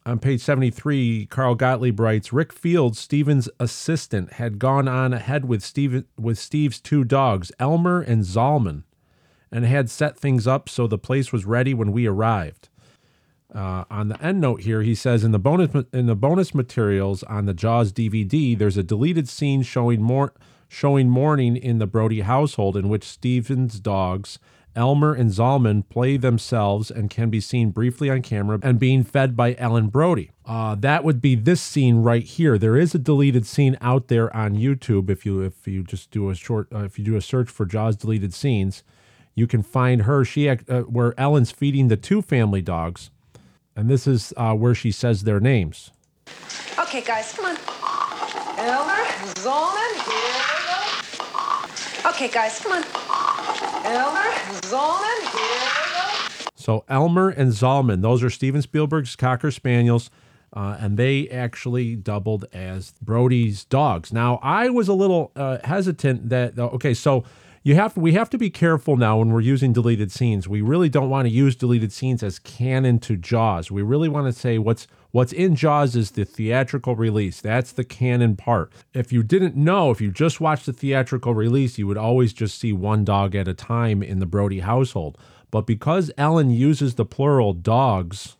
On page 73, Carl Gottlieb writes Rick Fields, Steven's assistant, had gone on ahead with, Steve, with Steve's two dogs, Elmer and Zalman, and had set things up so the place was ready when we arrived. Uh, on the end note here, he says in the bonus in the bonus materials on the Jaws DVD, there's a deleted scene showing more showing mourning in the Brody household in which Steven's dogs Elmer and Zalman play themselves and can be seen briefly on camera and being fed by Ellen Brody. Uh, that would be this scene right here. There is a deleted scene out there on YouTube. If you if you just do a short uh, if you do a search for Jaws deleted scenes, you can find her. She uh, where Ellen's feeding the two family dogs, and this is uh, where she says their names. Okay, guys, come on. Elmer, Zalman, here we go. Okay, guys, come on. Elmer, go. So Elmer and Zalman, those are Steven Spielberg's Cocker Spaniels, uh, and they actually doubled as Brody's dogs. Now I was a little uh, hesitant that okay, so you have we have to be careful now when we're using deleted scenes. We really don't want to use deleted scenes as canon to Jaws. We really want to say what's what's in Jaws is the theatrical release. That's the canon part. If you didn't know, if you just watched the theatrical release, you would always just see one dog at a time in the Brody household. But because Ellen uses the plural dogs,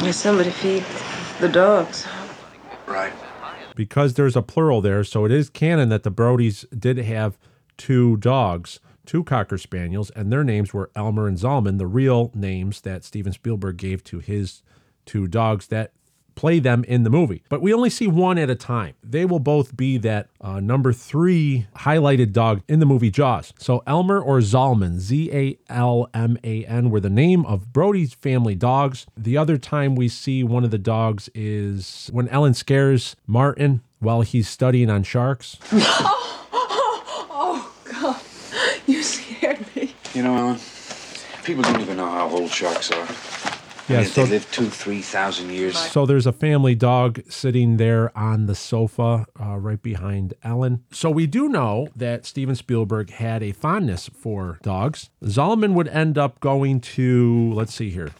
May somebody feed the dogs. Right. because there's a plural there, so it is canon that the Brodies did have two dogs, two Cocker Spaniels, and their names were Elmer and Zalman, the real names that Steven Spielberg gave to his two dogs that play them in the movie. But we only see one at a time. They will both be that uh, number three highlighted dog in the movie Jaws. So Elmer or Zalman, Z A L M A N, were the name of Brody's family dogs. The other time we see one of the dogs is when Ellen scares Martin while he's studying on sharks. Oh, God. You scared me. You know, Ellen, people don't even know how old sharks are. Yeah, And if they live two, three thousand years. So there's a family dog sitting there on the sofa uh, right behind Ellen. So we do know that Steven Spielberg had a fondness for dogs. Zalman would end up going to, let's see here.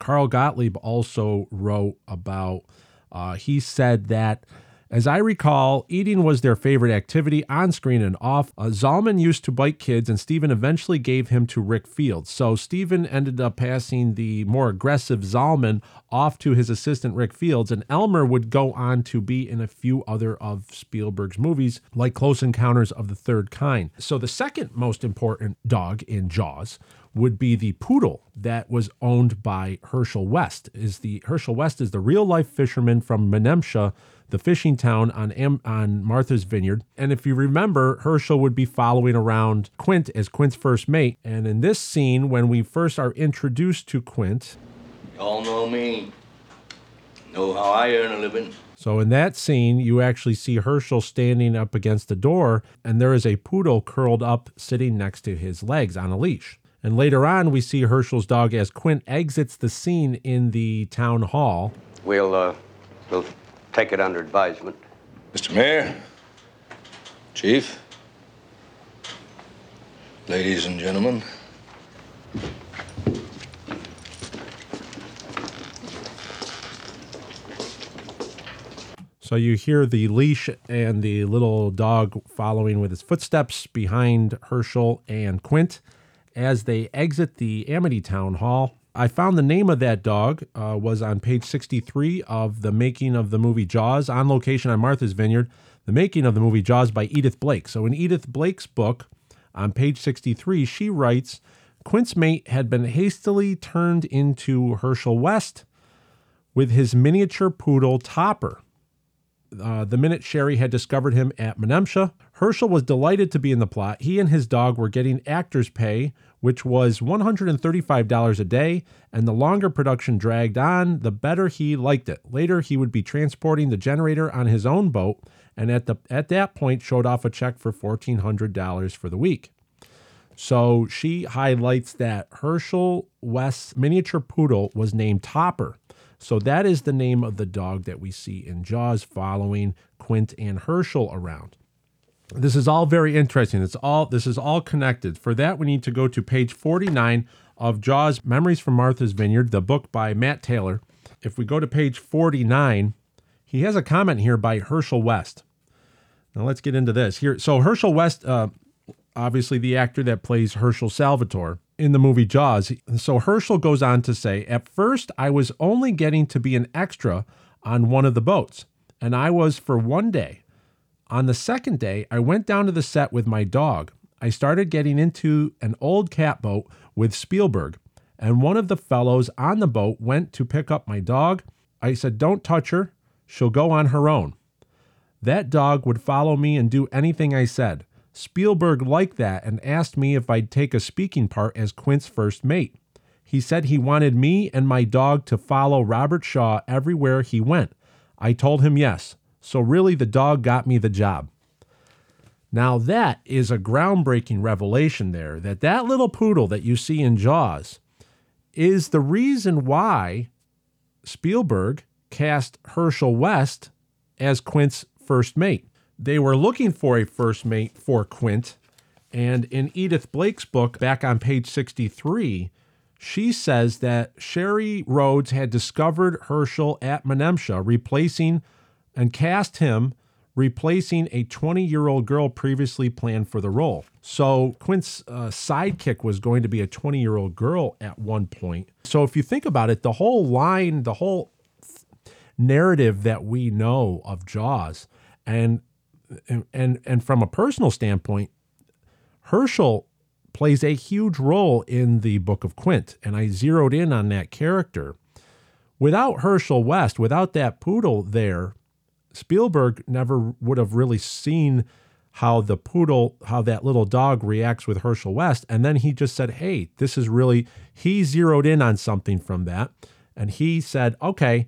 Carl Gottlieb also wrote about, uh, he said that, as I recall, eating was their favorite activity on screen and off. Uh, Zalman used to bite kids, and Steven eventually gave him to Rick Fields. So Steven ended up passing the more aggressive Zalman off to his assistant Rick Fields, and Elmer would go on to be in a few other of Spielberg's movies, like Close Encounters of the Third Kind. So the second most important dog in Jaws would be the poodle that was owned by Herschel West. Is the Herschel West is the real life fisherman from Menemsha, the fishing town on Am, on Martha's Vineyard. And if you remember, Herschel would be following around Quint as Quint's first mate. And in this scene, when we first are introduced to Quint, Y'all know me. Know how I earn a living. So in that scene, you actually see Herschel standing up against the door, and there is a poodle curled up sitting next to his legs on a leash. And later on, we see Herschel's dog as Quint exits the scene in the town hall. We'll, uh, we'll take it under advisement. Mr. Mayor, Chief, ladies and gentlemen. So you hear the leash and the little dog following with his footsteps behind Herschel and Quint as they exit the Amity Town Hall. I found the name of that dog uh, was on page 63 of the making of the movie Jaws on location on Martha's Vineyard. The making of the movie Jaws by Edith Blake. So in Edith Blake's book on page 63, she writes Quint's mate had been hastily turned into Herschel West with his miniature poodle Topper. Uh, the minute Shari had discovered him at Menemsha, Herschel was delighted to be in the plot. He and his dog were getting actor's pay, which was $135 a day, and the longer production dragged on, the better he liked it. Later, he would be transporting the generator on his own boat, and at the at that point showed off a check for $1,400 for the week. So she highlights that Herschel West's miniature poodle was named Topper. So that is the name of the dog that we see in Jaws following Quint and Herschel around. This is all very interesting. It's all this is all connected. For that, we need to go to page 49 of Jaws Memories from Martha's Vineyard, the book by Matt Taylor. If we go to page 49, he has a comment here by Herschel West. Now let's get into this here. So Herschel West, uh, obviously the actor that plays Herschel Salvatore in the movie Jaws. So Herschel goes on to say, At first, I was only getting to be an extra on one of the boats, and I was for one day. On the second day, I went down to the set with my dog. I started getting into an old cat boat with Spielberg, and one of the fellows on the boat went to pick up my dog. I said, Don't touch her, she'll go on her own. That dog would follow me and do anything I said. Spielberg liked that and asked me if I'd take a speaking part as Quint's first mate. He said he wanted me and my dog to follow Robert Shaw everywhere he went. I told him yes. So really, the dog got me the job. Now that is a groundbreaking revelation there that that little poodle that you see in Jaws is the reason why Spielberg cast Herschel West as Quint's first mate. They were looking for a first mate for Quint, and in Edith Blake's book, back on page 63, she says that Shari Rhodes had discovered Herschel at Menemsha, replacing and cast him, replacing a 20 year old girl previously planned for the role. So Quint's uh, sidekick was going to be a 20 year old girl at one point. So if you think about it, the whole line, the whole narrative that we know of Jaws, and and and from a personal standpoint, Herschel plays a huge role in the Book of Quint, and I zeroed in on that character. Without Herschel West, without that poodle there, Spielberg never would have really seen how the poodle, how that little dog reacts with Herschel West. And then he just said, Hey, this is really, he zeroed in on something from that. And he said, Okay,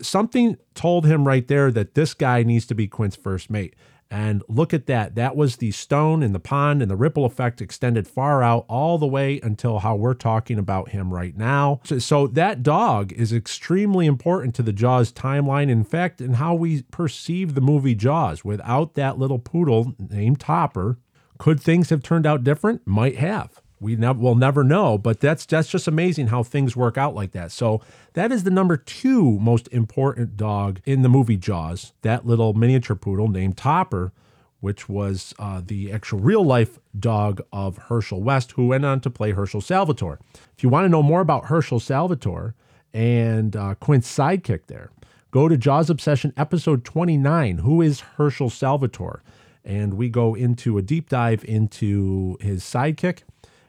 something told him right there that this guy needs to be Quint's first mate. And look at that. That was the stone in the pond, and the ripple effect extended far out all the way until how we're talking about him right now. So, so that dog is extremely important to the Jaws timeline. In fact, in how we perceive the movie Jaws. Without that little poodle named Topper, could things have turned out different? Might have. We never will never know, but that's that's just amazing how things work out like that. So that is the number two most important dog in the movie Jaws. That little miniature poodle named Topper, which was uh, the actual real life dog of Herschel West, who went on to play Herschel Salvatore. If you want to know more about Herschel Salvatore and uh, Quint's sidekick, there, go to Jaws Obsession episode 29. Who is Herschel Salvatore? And we go into a deep dive into his sidekick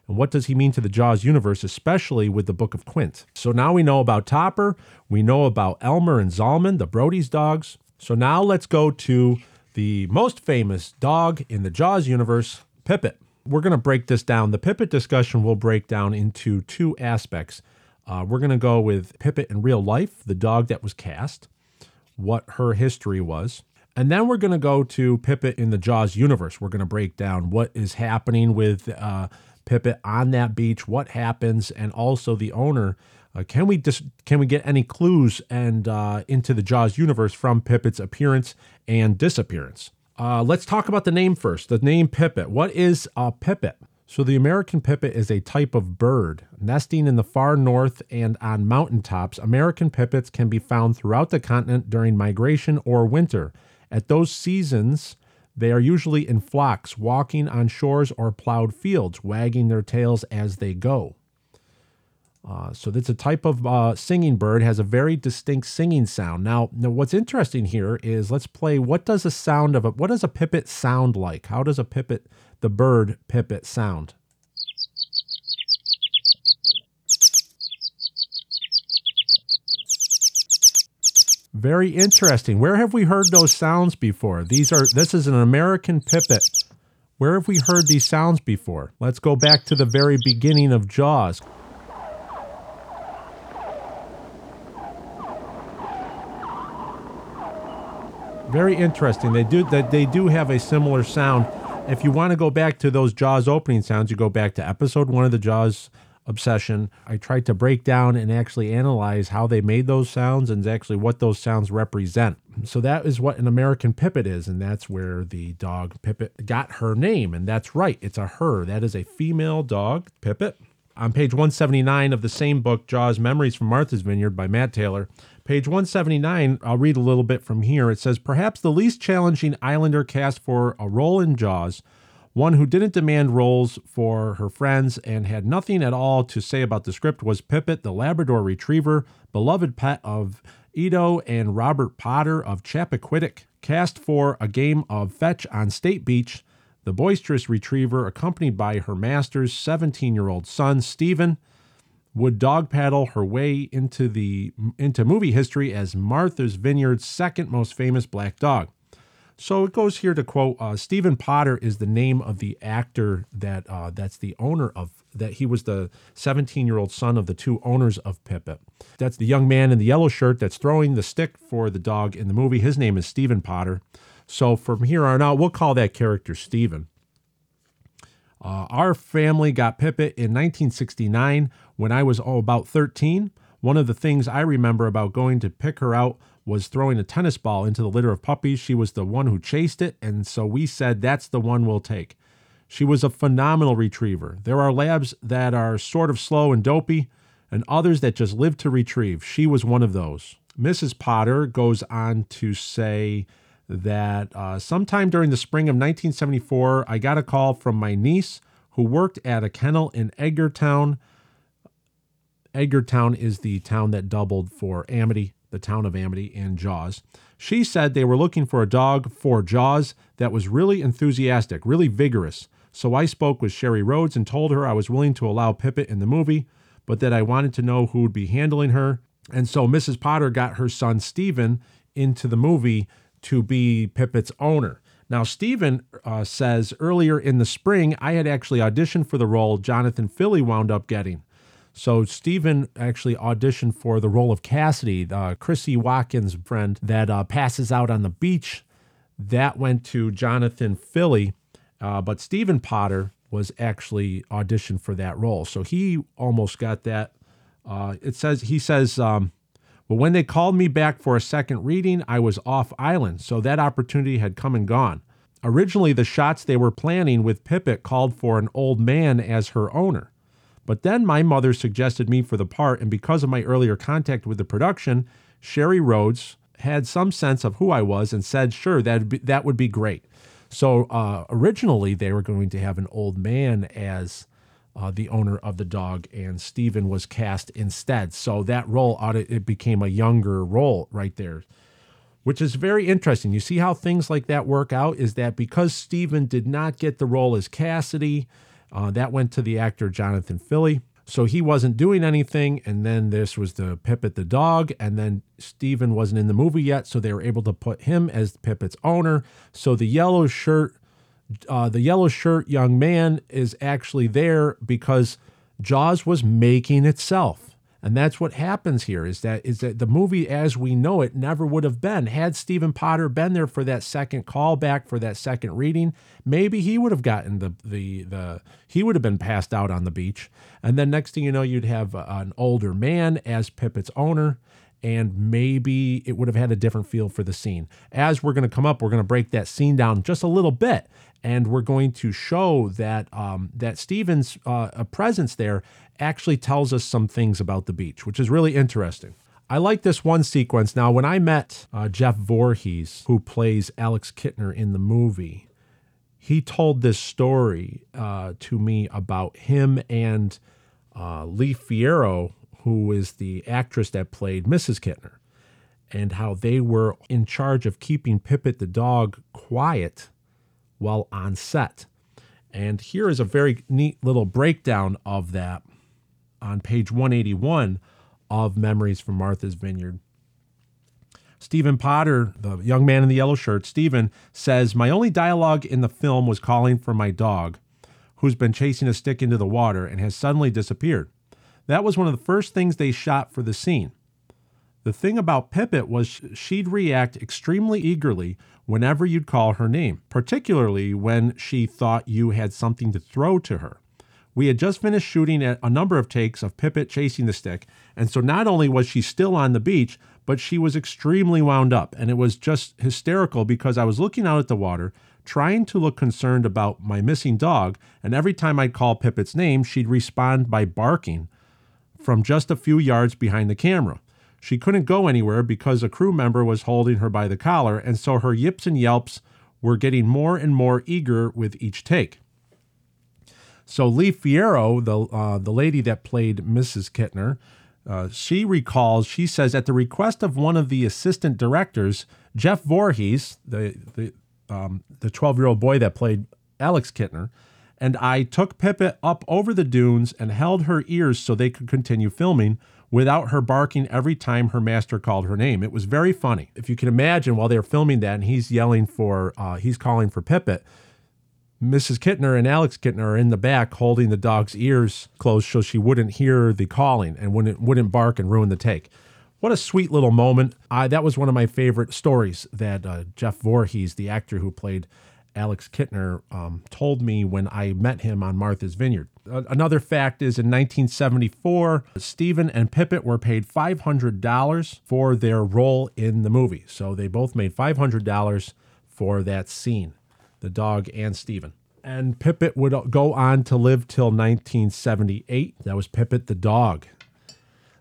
and what does he mean to the Jaws universe, especially with the Book of Quint? So now we know about Topper, we know about Elmer and Zalman, the Brody's dogs. So now let's go to the most famous dog in the Jaws universe, Pipit. We're going to break this down. The Pipit discussion will break down into two aspects. Uh, we're going to go with Pipit in real life, the dog that was cast, what her history was. And then we're going to go to Pipit in the Jaws universe. We're going to break down what is happening with uh, Pipit on that beach, what happens, and also the owner. Uh, can we dis- can we get any clues and uh, into the Jaws universe from Pipit's appearance and disappearance? Uh, let's talk about the name first. The name Pipit. What is a Pipit? So the American pipit is a type of bird nesting in the far north and on mountaintops. American pipits can be found throughout the continent during migration or winter. At those seasons, they are usually in flocks, walking on shores or plowed fields, wagging their tails as they go. Uh, so that's a type of uh, singing bird has a very distinct singing sound. Now, now, what's interesting here is let's play. What does a sound of a what does a pipit sound like? How does a pipit, the bird pipit, sound? Very interesting. Where have we heard those sounds before? These are this is an American pipit. Where have we heard these sounds before? Let's go back to the very beginning of Jaws. Very interesting. They do that they do have a similar sound. If you want to go back to those Jaws opening sounds, you go back to episode 1 of the Jaws obsession. I tried to break down and actually analyze how they made those sounds and actually what those sounds represent. So that is what an American Pipit is, and that's where the dog Pipit got her name. And that's right, it's a her. That is a female dog, Pipit. On page 179 of the same book, Jaws Memories from Martha's Vineyard by Matt Taylor, page 179, I'll read a little bit from here. It says, Perhaps the least challenging Islander cast for a role in Jaws one who didn't demand roles for her friends and had nothing at all to say about the script was Pipit, the Labrador Retriever, beloved pet of Ito and Robert Potter of Chappaquiddick. Cast for a game of fetch on State Beach, the boisterous retriever, accompanied by her master's 17 year old son, Stephen, would dog paddle her way into the into movie history as Martha's Vineyard's second most famous black dog. So it goes here to quote uh, Stephen Potter is the name of the actor that uh, that's the owner of that he was the 17 year old son of the two owners of Pipit. That's the young man in the yellow shirt that's throwing the stick for the dog in the movie. His name is Stephen Potter. So from here on out, we'll call that character Stephen. Uh, our family got Pipit in 1969 when I was oh, about 13. One of the things I remember about going to pick her out was throwing a tennis ball into the litter of puppies. She was the one who chased it, and so we said that's the one we'll take. She was a phenomenal retriever. There are labs that are sort of slow and dopey, and others that just live to retrieve. She was one of those. Mrs. Potter goes on to say that uh, sometime during the spring of 1974, I got a call from my niece who worked at a kennel in Edgartown. Edgartown is the town that doubled for Amity the town of Amity, and Jaws. She said they were looking for a dog for Jaws that was really enthusiastic, really vigorous. So I spoke with Shari Rhodes and told her I was willing to allow Pipit in the movie, but that I wanted to know who would be handling her. And so Mrs. Potter got her son Stephen into the movie to be Pipit's owner. Now, Stephen uh, says earlier in the spring, I had actually auditioned for the role Jonathan Filley wound up getting. So Stephen actually auditioned for the role of Cassidy, uh, Chrissy Watkins' friend that uh, passes out on the beach That went to Jonathan Filley, uh, but Stephen Potter was actually auditioned for that role. So he almost got that. Uh, it says, he says, um, when they called me back for a second reading, I was off island, so that opportunity had come and gone. Originally, the shots they were planning with Pipit called for an old man as her owner. But then my mother suggested me for the part, and because of my earlier contact with the production, Shari Rhodes had some sense of who I was and said, sure, that'd be, that would be great. So uh, originally, they were going to have an old man as uh, the owner of the dog, and Stephen was cast instead. So that role, it became a younger role right there, which is very interesting. You see how things like that work out? Is that because Stephen did not get the role as Cassidy, uh, that went to the actor Jonathan Filley. So he wasn't doing anything, and then this was the Pipit the dog, and then Stephen wasn't in the movie yet, so they were able to put him as Pipit's owner. So the yellow shirt uh, the yellow shirt young man is actually there because Jaws was making itself. And that's what happens here is that is that the movie as we know it never would have been. Had Stephen Potter been there for that second callback for that second reading, maybe he would have gotten the the the he would have been passed out on the beach. And then next thing you know, you'd have an older man as Pipit's owner and maybe it would have had a different feel for the scene. As we're going to come up, we're going to break that scene down just a little bit and we're going to show that um, that Stephen's uh, presence there actually tells us some things about the beach, which is really interesting. I like this one sequence. Now, when I met uh, Jeff Voorhees, who plays Alex Kintner in the movie, he told this story uh, to me about him and uh, Lee Fierro, who is the actress that played Mrs. Kintner, and how they were in charge of keeping Pipit the dog quiet while on set. And here is a very neat little breakdown of that on page 181 of Memories from Martha's Vineyard. Stephen Potter, the young man in the yellow shirt, Stephen says, My only dialogue in the film was calling for my dog, who's been chasing a stick into the water and has suddenly disappeared. That was one of the first things they shot for the scene. The thing about Pipit was she'd react extremely eagerly whenever you'd call her name, particularly when she thought you had something to throw to her. We had just finished shooting a number of takes of Pipit chasing the stick, and so not only was she still on the beach, but she was extremely wound up, and it was just hysterical because I was looking out at the water, trying to look concerned about my missing dog, and every time I'd call Pipit's name, she'd respond by barking from just a few yards behind the camera. She couldn't go anywhere because a crew member was holding her by the collar, and so her yips and yelps were getting more and more eager with each take. So Lee Fierro, the uh, the lady that played Mrs. Kintner, uh, she recalls. She says at the request of one of the assistant directors, Jeff Voorhees, the the um, twelve year old boy that played Alex Kintner, and I took Pipit up over the dunes and held her ears so they could continue filming without her barking every time her master called her name. It was very funny. If you can imagine while they're filming that and he's yelling for, uh, he's calling for Pipit, Mrs. Kintner and Alex Kintner are in the back holding the dog's ears closed so she wouldn't hear the calling and wouldn't, wouldn't bark and ruin the take. What a sweet little moment. I, that was one of my favorite stories that uh, Jeff Voorhees, the actor who played Alex Kintner um, told me when I met him on Martha's Vineyard. Another fact is in 1974, Stephen and Pipit were paid $500 for their role in the movie. So they both made $500 for that scene, the dog and Stephen. And Pipit would go on to live till 1978. That was Pipit the dog.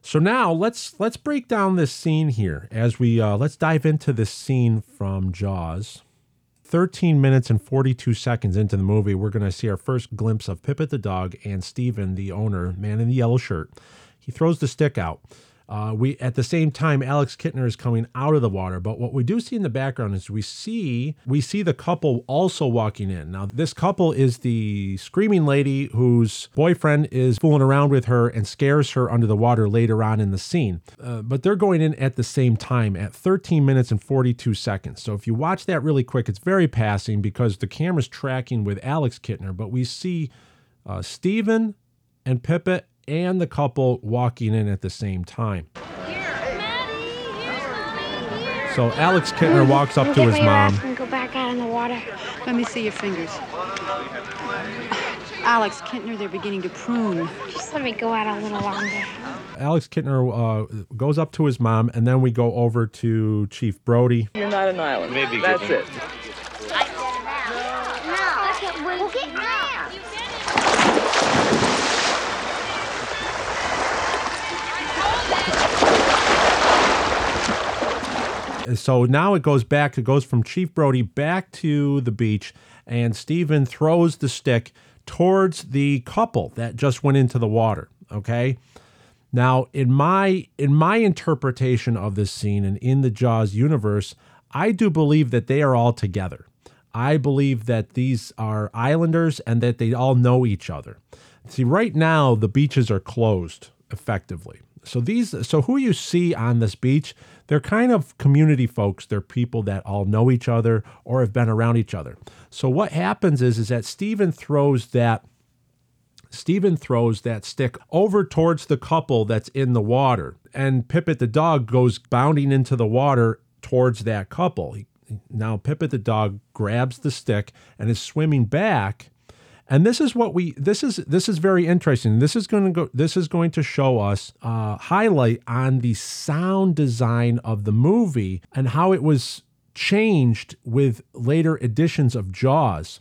So now let's let's break down this scene here as we uh, let's dive into this scene from Jaws. 13 minutes and 42 seconds into the movie, we're going to see our first glimpse of Pipit the dog and Stephen, the owner, man in the yellow shirt. He throws the stick out. Uh, we at the same time, Alex Kintner is coming out of the water. But what we do see in the background is we see we see the couple also walking in. Now, this couple is the screaming lady whose boyfriend is fooling around with her and scares her under the water later on in the scene. Uh, but they're going in at the same time at 13 minutes and 42 seconds. So if you watch that really quick, it's very passing because the camera's tracking with Alex Kintner. But we see uh, Stephen and Pipit and the couple walking in at the same time. So Alex Kintner walks up to his mom water. Let me see your fingers. Alex Kintner, they're beginning to prune. Just let me go out a little longer. Alex Kintner uh, goes up to his mom, and then we go over to Chief Brody. You're not an island. Maybe That's it. him- No, we'll get now. So now it goes back, it goes from Chief Brody back to the beach, and Stephen throws the stick towards the couple that just went into the water. Okay. Now, in my in my interpretation of this scene and in the Jaws universe, I do believe that they are all together. I believe that these are islanders and that they all know each other. See, right now the beaches are closed effectively. So these so who you see on this beach, they're kind of community folks. They're people that all know each other or have been around each other. So what happens is is that Stephen throws that Stephen throws that stick over towards the couple that's in the water, and Pipit the dog goes bounding into the water towards that couple. Now Pipit the dog grabs the stick and is swimming back. And this is what we this is this is very interesting. This is going to go this is going to show us uh, highlight on the sound design of the movie and how it was changed with later editions of Jaws.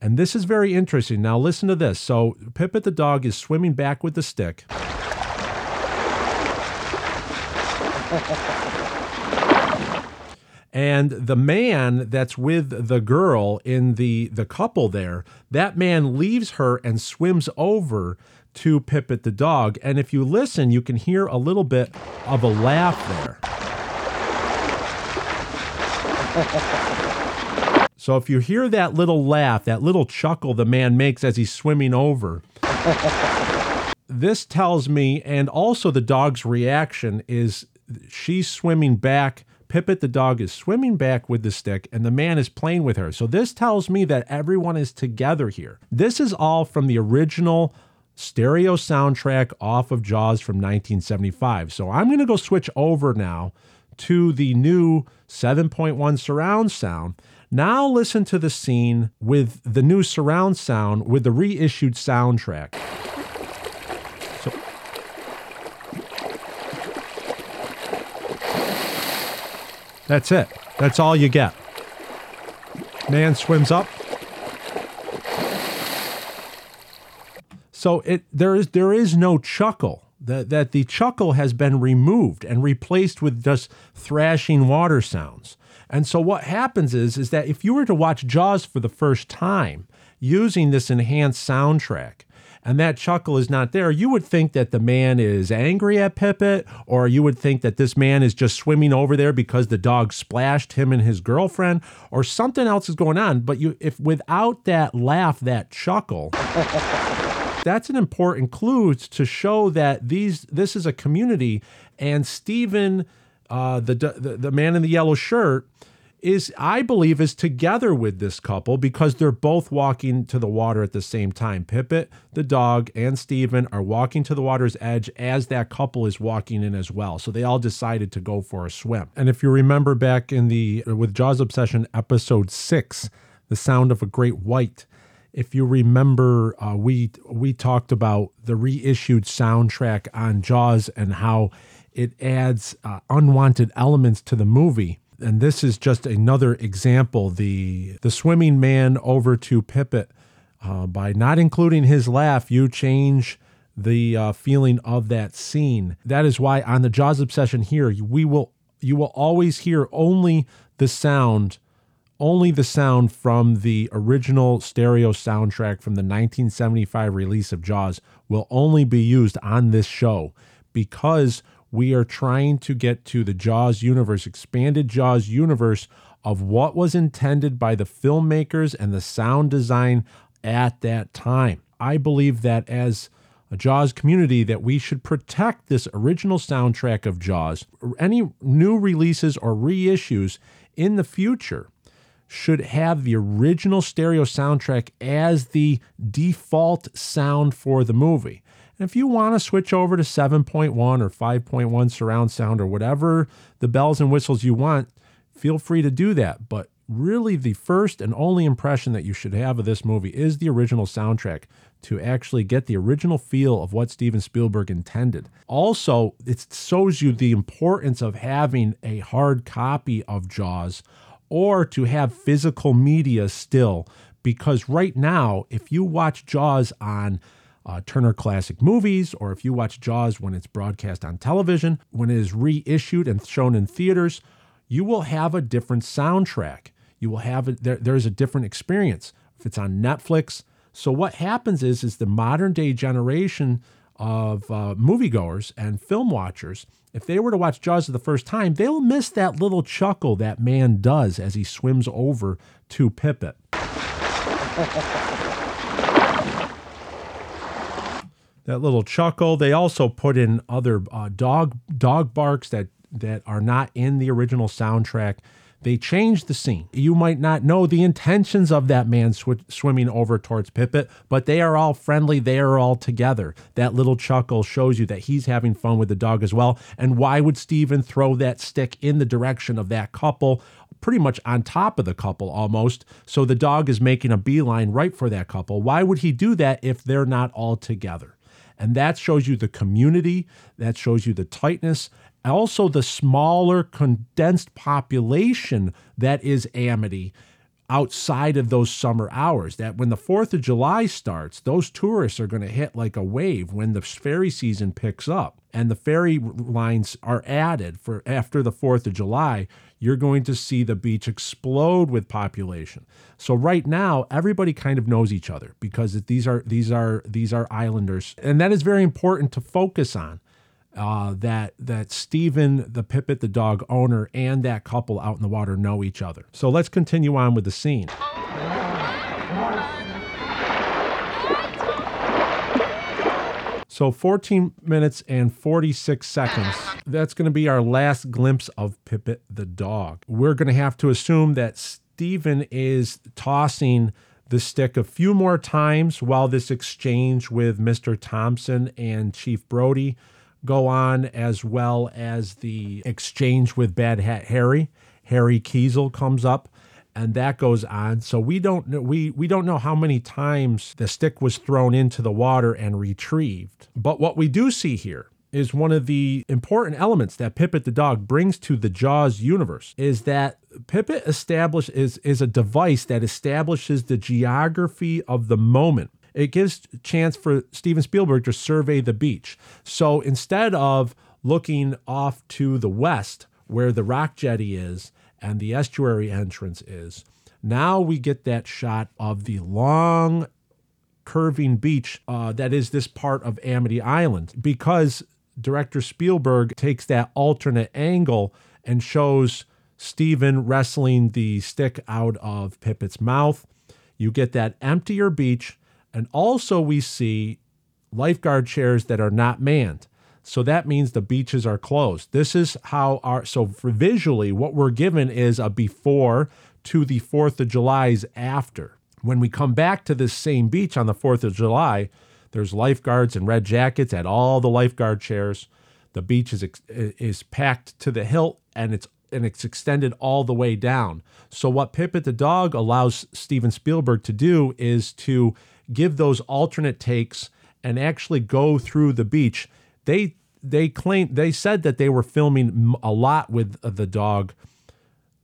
And this is very interesting. Now, listen to this. So, Pipit the dog is swimming back with the stick. And the man that's with the girl in the, the couple there, that man leaves her and swims over to Pipit the dog. And if you listen, you can hear a little bit of a laugh there. So if you hear that little laugh, that little chuckle the man makes as he's swimming over, this tells me, and also the dog's reaction is she's swimming back. Pipit the dog is swimming back with the stick, and the man is playing with her. So this tells me that everyone is together here. This is all from the original stereo soundtrack off of Jaws from 1975. So I'm going to go switch over now to the new 7.1 surround sound. Now listen to the scene with the new surround sound with the reissued soundtrack. That's it. That's all you get. Man swims up. So it there is there is no chuckle. That that the chuckle has been removed and replaced with just thrashing water sounds. And so what happens is is that if you were to watch Jaws for the first time using this enhanced soundtrack, and that chuckle is not there, you would think that the man is angry at Pipit, or you would think that this man is just swimming over there because the dog splashed him and his girlfriend, or something else is going on. But you, if without that laugh, that chuckle, that's an important clue to show that these this is a community, and Stephen, uh, the, the the man in the yellow shirt, is I believe is together with this couple because they're both walking to the water at the same time. Pipit, the dog, and Stephen are walking to the water's edge as that couple is walking in as well. So they all decided to go for a swim. And if you remember back in the with Jaws Obsession episode six, the sound of a great white. If you remember, uh, we we talked about the reissued soundtrack on Jaws and how it adds uh, unwanted elements to the movie and this is just another example the the swimming man over to Pipit uh, by not including his laugh you change the uh, feeling of that scene. That is why on the Jaws obsession here we will you will always hear only the sound only the sound from the original stereo soundtrack from the 1975 release of Jaws will only be used on this show because we are trying to get to the Jaws universe, expanded Jaws universe of what was intended by the filmmakers and the sound design at that time. I believe that as a Jaws community that we should protect this original soundtrack of Jaws. Any new releases or reissues in the future should have the original stereo soundtrack as the default sound for the movie. And if you want to switch over to 7.1 or 5.1 surround sound or whatever the bells and whistles you want, feel free to do that. But really the first and only impression that you should have of this movie is the original soundtrack to actually get the original feel of what Steven Spielberg intended. Also, it shows you the importance of having a hard copy of Jaws or to have physical media still because right now if you watch Jaws on uh, Turner Classic Movies, or if you watch Jaws when it's broadcast on television, when it is reissued and shown in theaters, you will have a different soundtrack. You will have it there, there's a different experience if it's on Netflix. So what happens is is the modern day generation of uh, moviegoers and film watchers, if they were to watch Jaws for the first time, they'll miss that little chuckle that man does as he swims over to Pipit. that little chuckle. They also put in other uh, dog dog barks that that are not in the original soundtrack. They changed the scene. You might not know the intentions of that man sw- swimming over towards Pipit, but they are all friendly. They are all together. That little chuckle shows you that he's having fun with the dog as well. And why would Steven throw that stick in the direction of that couple? Pretty much on top of the couple almost. So the dog is making a beeline right for that couple. Why would he do that if they're not all together? And that shows you the community, that shows you the tightness, also the smaller condensed population that is Amity outside of those summer hours. That when the 4th of July starts, those tourists are going to hit like a wave when the ferry season picks up and the ferry lines are added for after the 4th of July. You're going to see the beach explode with population. So right now, everybody kind of knows each other because these are these are these are islanders, and that is very important to focus on uh, that that Stephen, the Pipit, the dog owner, and that couple out in the water know each other. So let's continue on with the scene. So 14 minutes and 46 seconds. That's going to be our last glimpse of Pipit the dog. We're going to have to assume that Stephen is tossing the stick a few more times while this exchange with Mr. Thompson and Chief Brody go on, as well as the exchange with Bad Hat Harry. Harry Kiesel comes up, and that goes on. So we don't know we we don't know how many times the stick was thrown into the water and retrieved. But what we do see here is one of the important elements that Pipit the dog brings to the Jaws universe is that Pipit establish is is a device that establishes the geography of the moment it gives chance for Steven Spielberg to survey the beach. So instead of looking off to the west where the rock jetty is and the estuary entrance is, now we get that shot of the long curving beach uh, that is this part of Amity Island because director Spielberg takes that alternate angle and shows Steven wrestling the stick out of Pipit's mouth. You get that emptier beach and also, we see lifeguard chairs that are not manned. So that means the beaches are closed. This is how our, so visually, what we're given is a before to the 4th of July's after. When we come back to this same beach on the 4th of July, there's lifeguards in red jackets at all the lifeguard chairs. The beach is, is packed to the hilt and it's and it's extended all the way down. So what Pipit the dog allows Steven Spielberg to do is to give those alternate takes and actually go through the beach. They they claim they said that they were filming a lot with the dog.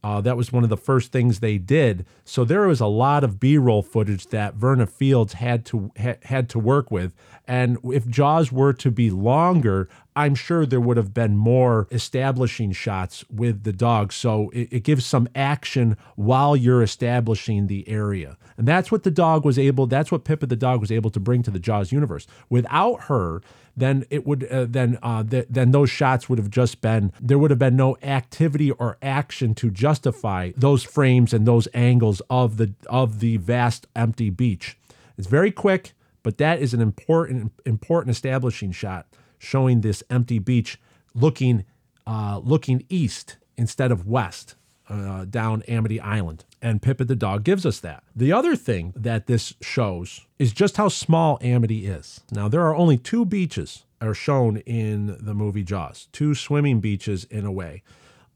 Uh, that was one of the first things they did. So there was a lot of B-roll footage that Verna Fields had to ha, had to work with. And if Jaws were to be longer, I'm sure there would have been more establishing shots with the dog. So it, it gives some action while you're establishing the area. And that's what the dog was able, that's what Pippa the dog was able to bring to the Jaws universe. Without her, then it would uh, then uh, th- then those shots would have just been there would have been no activity or action to justify those frames and those angles of the of the vast empty beach. It's very quick, but that is an important important establishing shot showing this empty beach looking uh, looking east instead of west uh, down Amity Island. And Pipit the dog gives us that. The other thing that this shows is just how small Amity is. Now, there are only two beaches are shown in the movie Jaws, two swimming beaches in a way.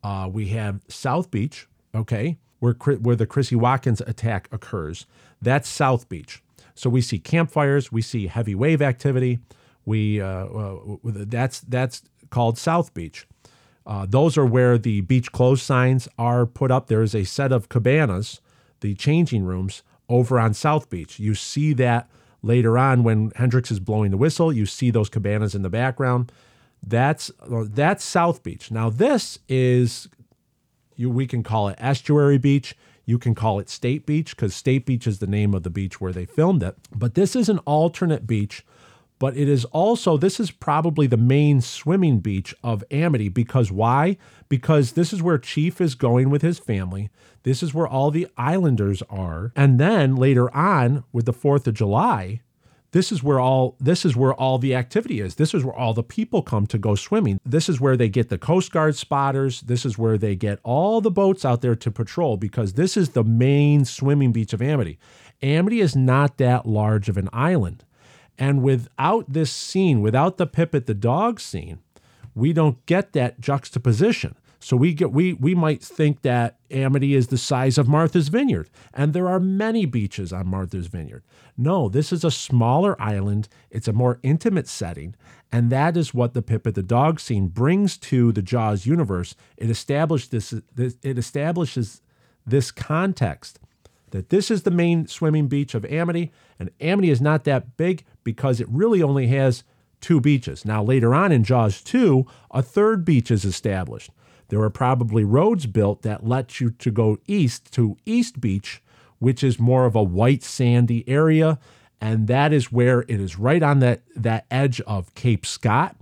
Uh, we have South Beach, okay, where where the Chrissy Watkins attack occurs. That's South Beach. So we see campfires, we see heavy wave activity. We uh, uh, that's that's called South Beach. Uh, those are where the beach closed signs are put up. There is a set of cabanas, the changing rooms, over on South Beach. You see that later on when Hendricks is blowing the whistle. You see those cabanas in the background. That's uh, that's South Beach. Now this is you we can call it estuary beach. You can call it State Beach because State Beach is the name of the beach where they filmed it. But this is an alternate beach but it is also this is probably the main swimming beach of Amity because why? Because this is where Chief is going with his family. This is where all the islanders are. And then later on with the 4th of July, this is where all this is where all the activity is. This is where all the people come to go swimming. This is where they get the Coast Guard spotters. This is where they get all the boats out there to patrol because this is the main swimming beach of Amity. Amity is not that large of an island. And without this scene, without the Pipit the dog scene, we don't get that juxtaposition. So we get we we might think that Amity is the size of Martha's Vineyard, and there are many beaches on Martha's Vineyard. No, this is a smaller island. It's a more intimate setting, and that is what the Pipit the dog scene brings to the Jaws universe. It establishes this, this it establishes this context that this is the main swimming beach of Amity, and Amity is not that big because it really only has two beaches. Now, later on in Jaws 2, a third beach is established. There are probably roads built that let you to go east to East Beach, which is more of a white sandy area, and that is where it is right on that, that edge of Cape Scott.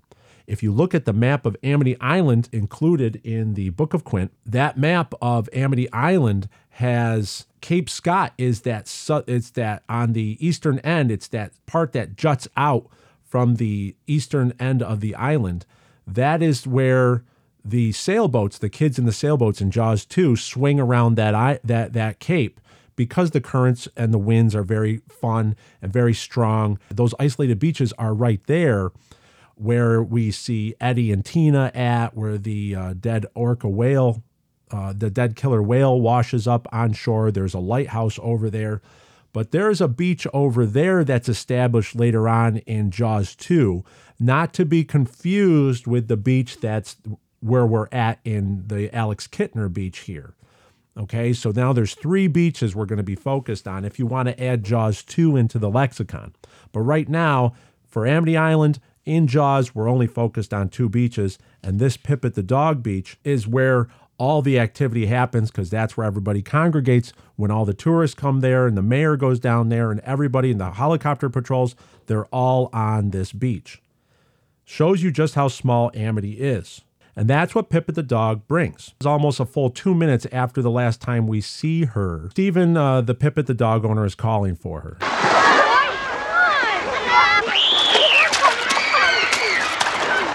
If you look at the map of Amity Island included in the Book of Quint, that map of Amity Island has Cape Scott is that su- it's that on the eastern end, it's that part that juts out from the eastern end of the island. That is where the sailboats, the kids in the sailboats in Jaws 2 swing around that I, that that cape because the currents and the winds are very fun and very strong. Those isolated beaches are right there where we see Eddie and Tina at, where the uh, dead orca whale uh, the dead killer whale washes up on shore. There's a lighthouse over there. But there's a beach over there that's established later on in Jaws 2, not to be confused with the beach that's where we're at in the Alex Kintner beach here. Okay, so now there's three beaches we're going to be focused on if you want to add Jaws 2 into the lexicon. But right now, for Amity Island, in Jaws, we're only focused on two beaches, and this Pipit the Dog Beach is where all the activity happens because that's where everybody congregates when all the tourists come there and the mayor goes down there and everybody in the helicopter patrols, they're all on this beach. Shows you just how small Amity is. And that's what Pipit the dog brings. It's almost a full two minutes after the last time we see her. Stephen, uh, the Pipit the dog owner, is calling for her.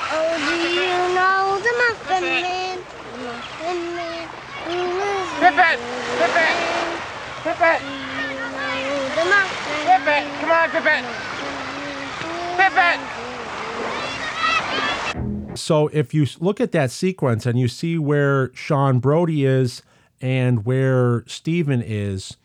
Oh, do you know the Muffin Man? Muffin Man. Pipit! Pipit! Pipit! Come on, Pipit! Pipit! So if you look at that sequence and you see where Sean Brody is and where Steven is,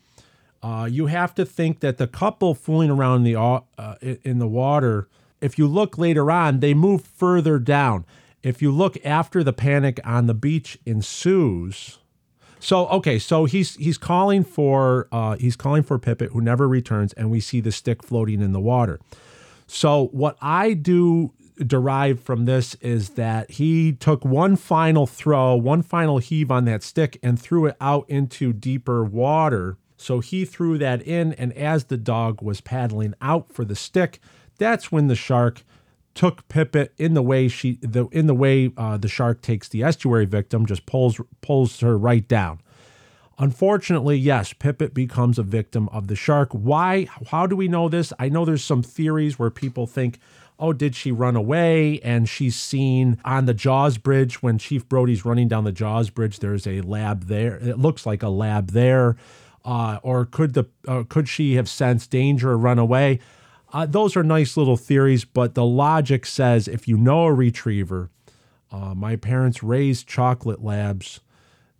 uh, you have to think that the couple fooling around in the uh, in the water. If you look later on, they move further down. If you look after the panic on the beach ensues, so okay, so he's he's calling for uh, he's calling for Pipit, who never returns, and we see the stick floating in the water. So what I do derive from this is that he took one final throw, one final heave on that stick, and threw it out into deeper water. So he threw that in, and as the dog was paddling out for the stick, that's when the shark took Pipit in the way she the in the way uh, the shark takes the estuary victim, just pulls pulls her right down. Unfortunately, yes, Pipit becomes a victim of the shark. Why? How do we know this? I know there's some theories where people think, oh, did she run away? And she's seen on the Jaws Bridge when Chief Brody's running down the Jaws Bridge. There's a lab there. It looks like a lab there. Uh, or could the uh, could she have sensed danger or run away? Uh, those are nice little theories, but the logic says if you know a retriever, uh, my parents raised chocolate labs.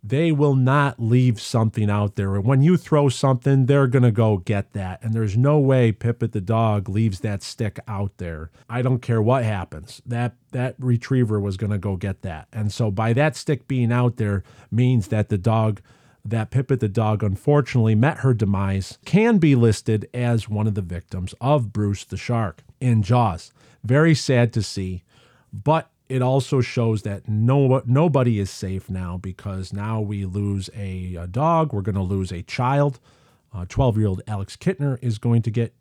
they will not leave something out there. And when you throw something, they're going to go get that. And there's no way Pipit the dog leaves that stick out there. I don't care what happens. That that retriever was going to go get that. And so by that stick being out there means that the dog that Pipit the dog unfortunately met her demise can be listed as one of the victims of Bruce the shark in Jaws. Very sad to see, but it also shows that no nobody is safe now because now we lose a, a dog, we're going to lose a child. 12 year old Alex Kintner is going to get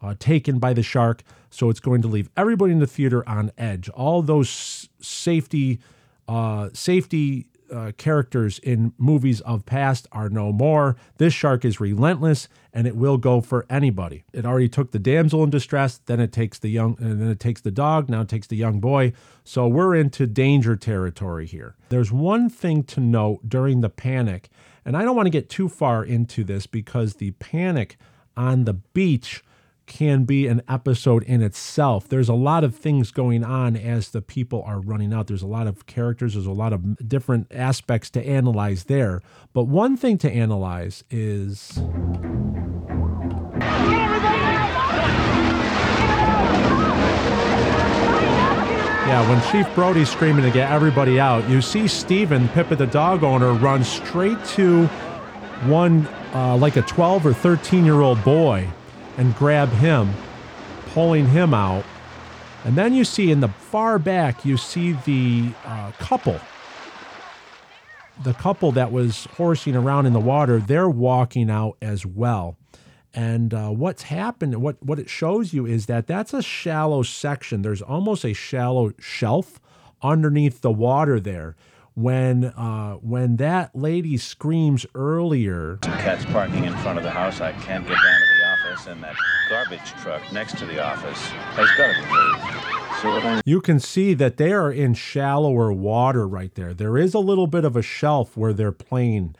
uh, taken by the shark, so it's going to leave everybody in the theater on edge. All those safety uh, safety uh, characters in movies of past are no more. This shark is relentless and it will go for anybody. It already took the damsel in distress, then it takes the young and then it takes the dog, now it takes the young boy. So we're into danger territory here. There's one thing to note during the panic, and I don't want to get too far into this because the panic on the beach can be an episode in itself. There's a lot of things going on as the people are running out. There's a lot of characters, there's a lot of different aspects to analyze there. But one thing to analyze is. Yeah, when Chief Brody's screaming to get everybody out, you see Steven, Pipit the dog owner, run straight to one, uh, like a 12 or 13 year old boy and grab him, pulling him out. And then you see in the far back, you see the uh, couple. The couple that was horsing around in the water, they're walking out as well. And uh, what's happened, what, what it shows you is that that's a shallow section. There's almost a shallow shelf underneath the water there. When uh, when that lady screams earlier, cats parking in front of the house. I can't get down office, and that garbage truck next to the office has got to be moved. So you can see that they are in shallower water right there. There is a little bit of a shelf where they're playing.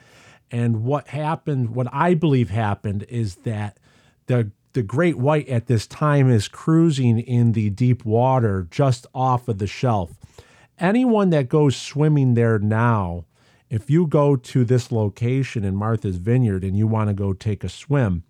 And what happened, what I believe happened, is that the the great white at this time is cruising in the deep water just off of the shelf. Anyone that goes swimming there now, if you go to this location in Martha's Vineyard and you want to go take a swim,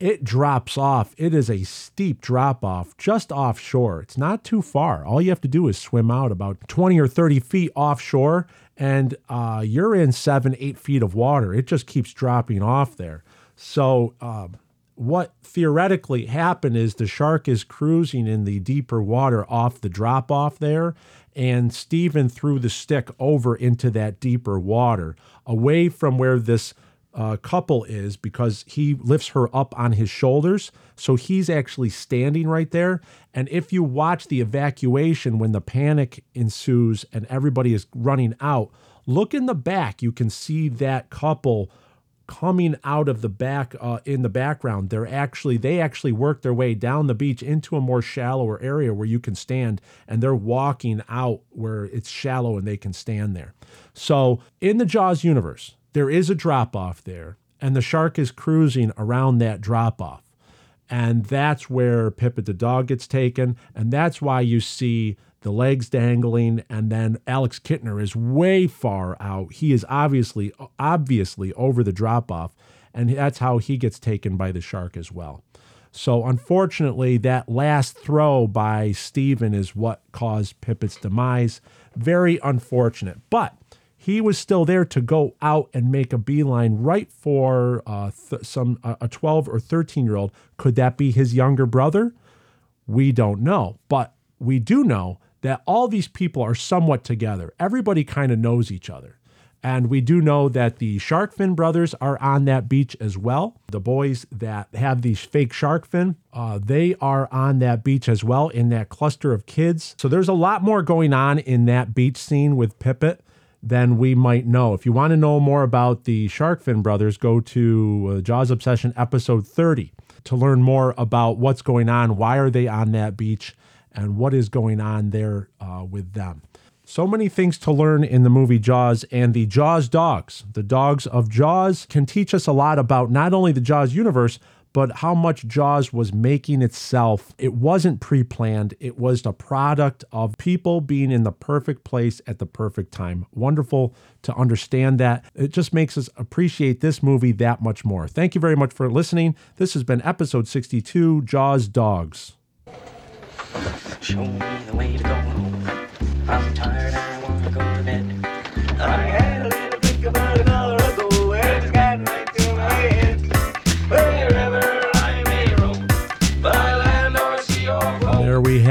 it drops off. It is a steep drop off just offshore. It's not too far. All you have to do is swim out about 20 or 30 feet offshore, and uh, you're in seven, eight feet of water. It just keeps dropping off there. So, um, what theoretically happened is the shark is cruising in the deeper water off the drop off there, and Stephen threw the stick over into that deeper water, away from where this uh, couple is because he lifts her up on his shoulders. So he's actually standing right there. And if you watch the evacuation when the panic ensues and everybody is running out, look in the back. You can see that couple coming out of the back uh, in the background they're actually they actually work their way down the beach into a more shallower area where you can stand and they're walking out where it's shallow and they can stand there so in the jaws universe there is a drop off there and the shark is cruising around that drop off and that's where Pipit the dog gets taken and that's why you see the legs dangling, and then Alex Kintner is way far out. He is obviously obviously over the drop off, and that's how he gets taken by the shark as well. So unfortunately, that last throw by Steven is what caused Pipit's demise. Very unfortunate, but he was still there to go out and make a beeline right for uh, th- some uh, a 12 or 13 year old. Could that be his younger brother? We don't know, but we do know that all these people are somewhat together. Everybody kind of knows each other. And we do know that the shark fin brothers are on that beach as well. The boys that have these fake shark fin, uh, they are on that beach as well in that cluster of kids. So there's a lot more going on in that beach scene with Pipit than we might know. If you want to know more about the shark fin brothers, go to uh, Jaws Obsession episode 30 to learn more about what's going on. Why are they on that beach? and what is going on there uh, with them. So many things to learn in the movie Jaws, and the Jaws dogs, the dogs of Jaws, can teach us a lot about not only the Jaws universe, but how much Jaws was making itself. It wasn't pre planned, it was the product of people being in the perfect place at the perfect time. Wonderful to understand that. It just makes us appreciate this movie that much more. Thank you very much for listening. This has been episode 62 Jaws Dogs. Show me the way to go. I'm tired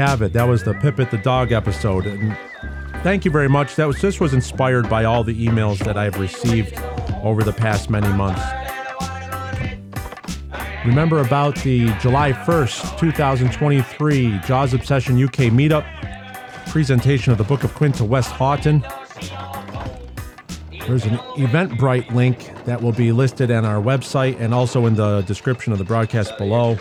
have it. That was the Pipit the Dog episode. And thank you very much. That was this was inspired by all the emails that I've received over the past many months. Remember about the July 1st, 2023 Jaws Obsession UK meetup presentation of the Book of Quint to Westhoughton. There's an Eventbrite link that will be listed on our website and also in the description of the broadcast below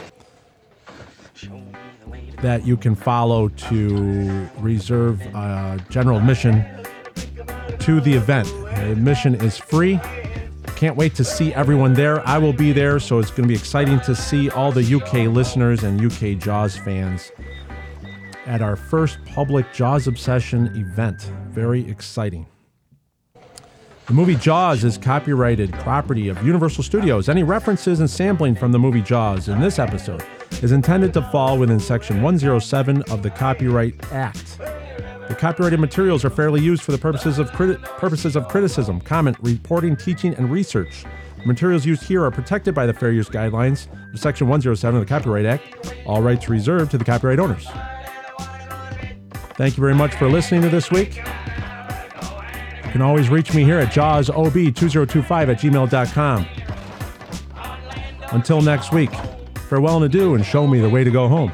that you can follow to reserve uh, general admission to the event. Admission is free. Can't wait to see everyone there. I will be there, so it's going to be exciting to see all the UK listeners and UK Jaws fans at our first public Jaws Obsession event. Very exciting. The movie Jaws is copyrighted property of Universal Studios. Any references and sampling from the movie Jaws in this episode is intended to fall within Section 107 of the Copyright Act. The copyrighted materials are fairly used for the purposes of criti- purposes of criticism, comment, reporting, teaching, and research. The materials used here are protected by the fair use guidelines of Section 107 of the Copyright Act. All rights reserved to the copyright owners. Thank you very much for listening to this week. You can always reach me here at jawsob2025 at gmail.com. Until next week, farewell and adieu, and show me the way to go home.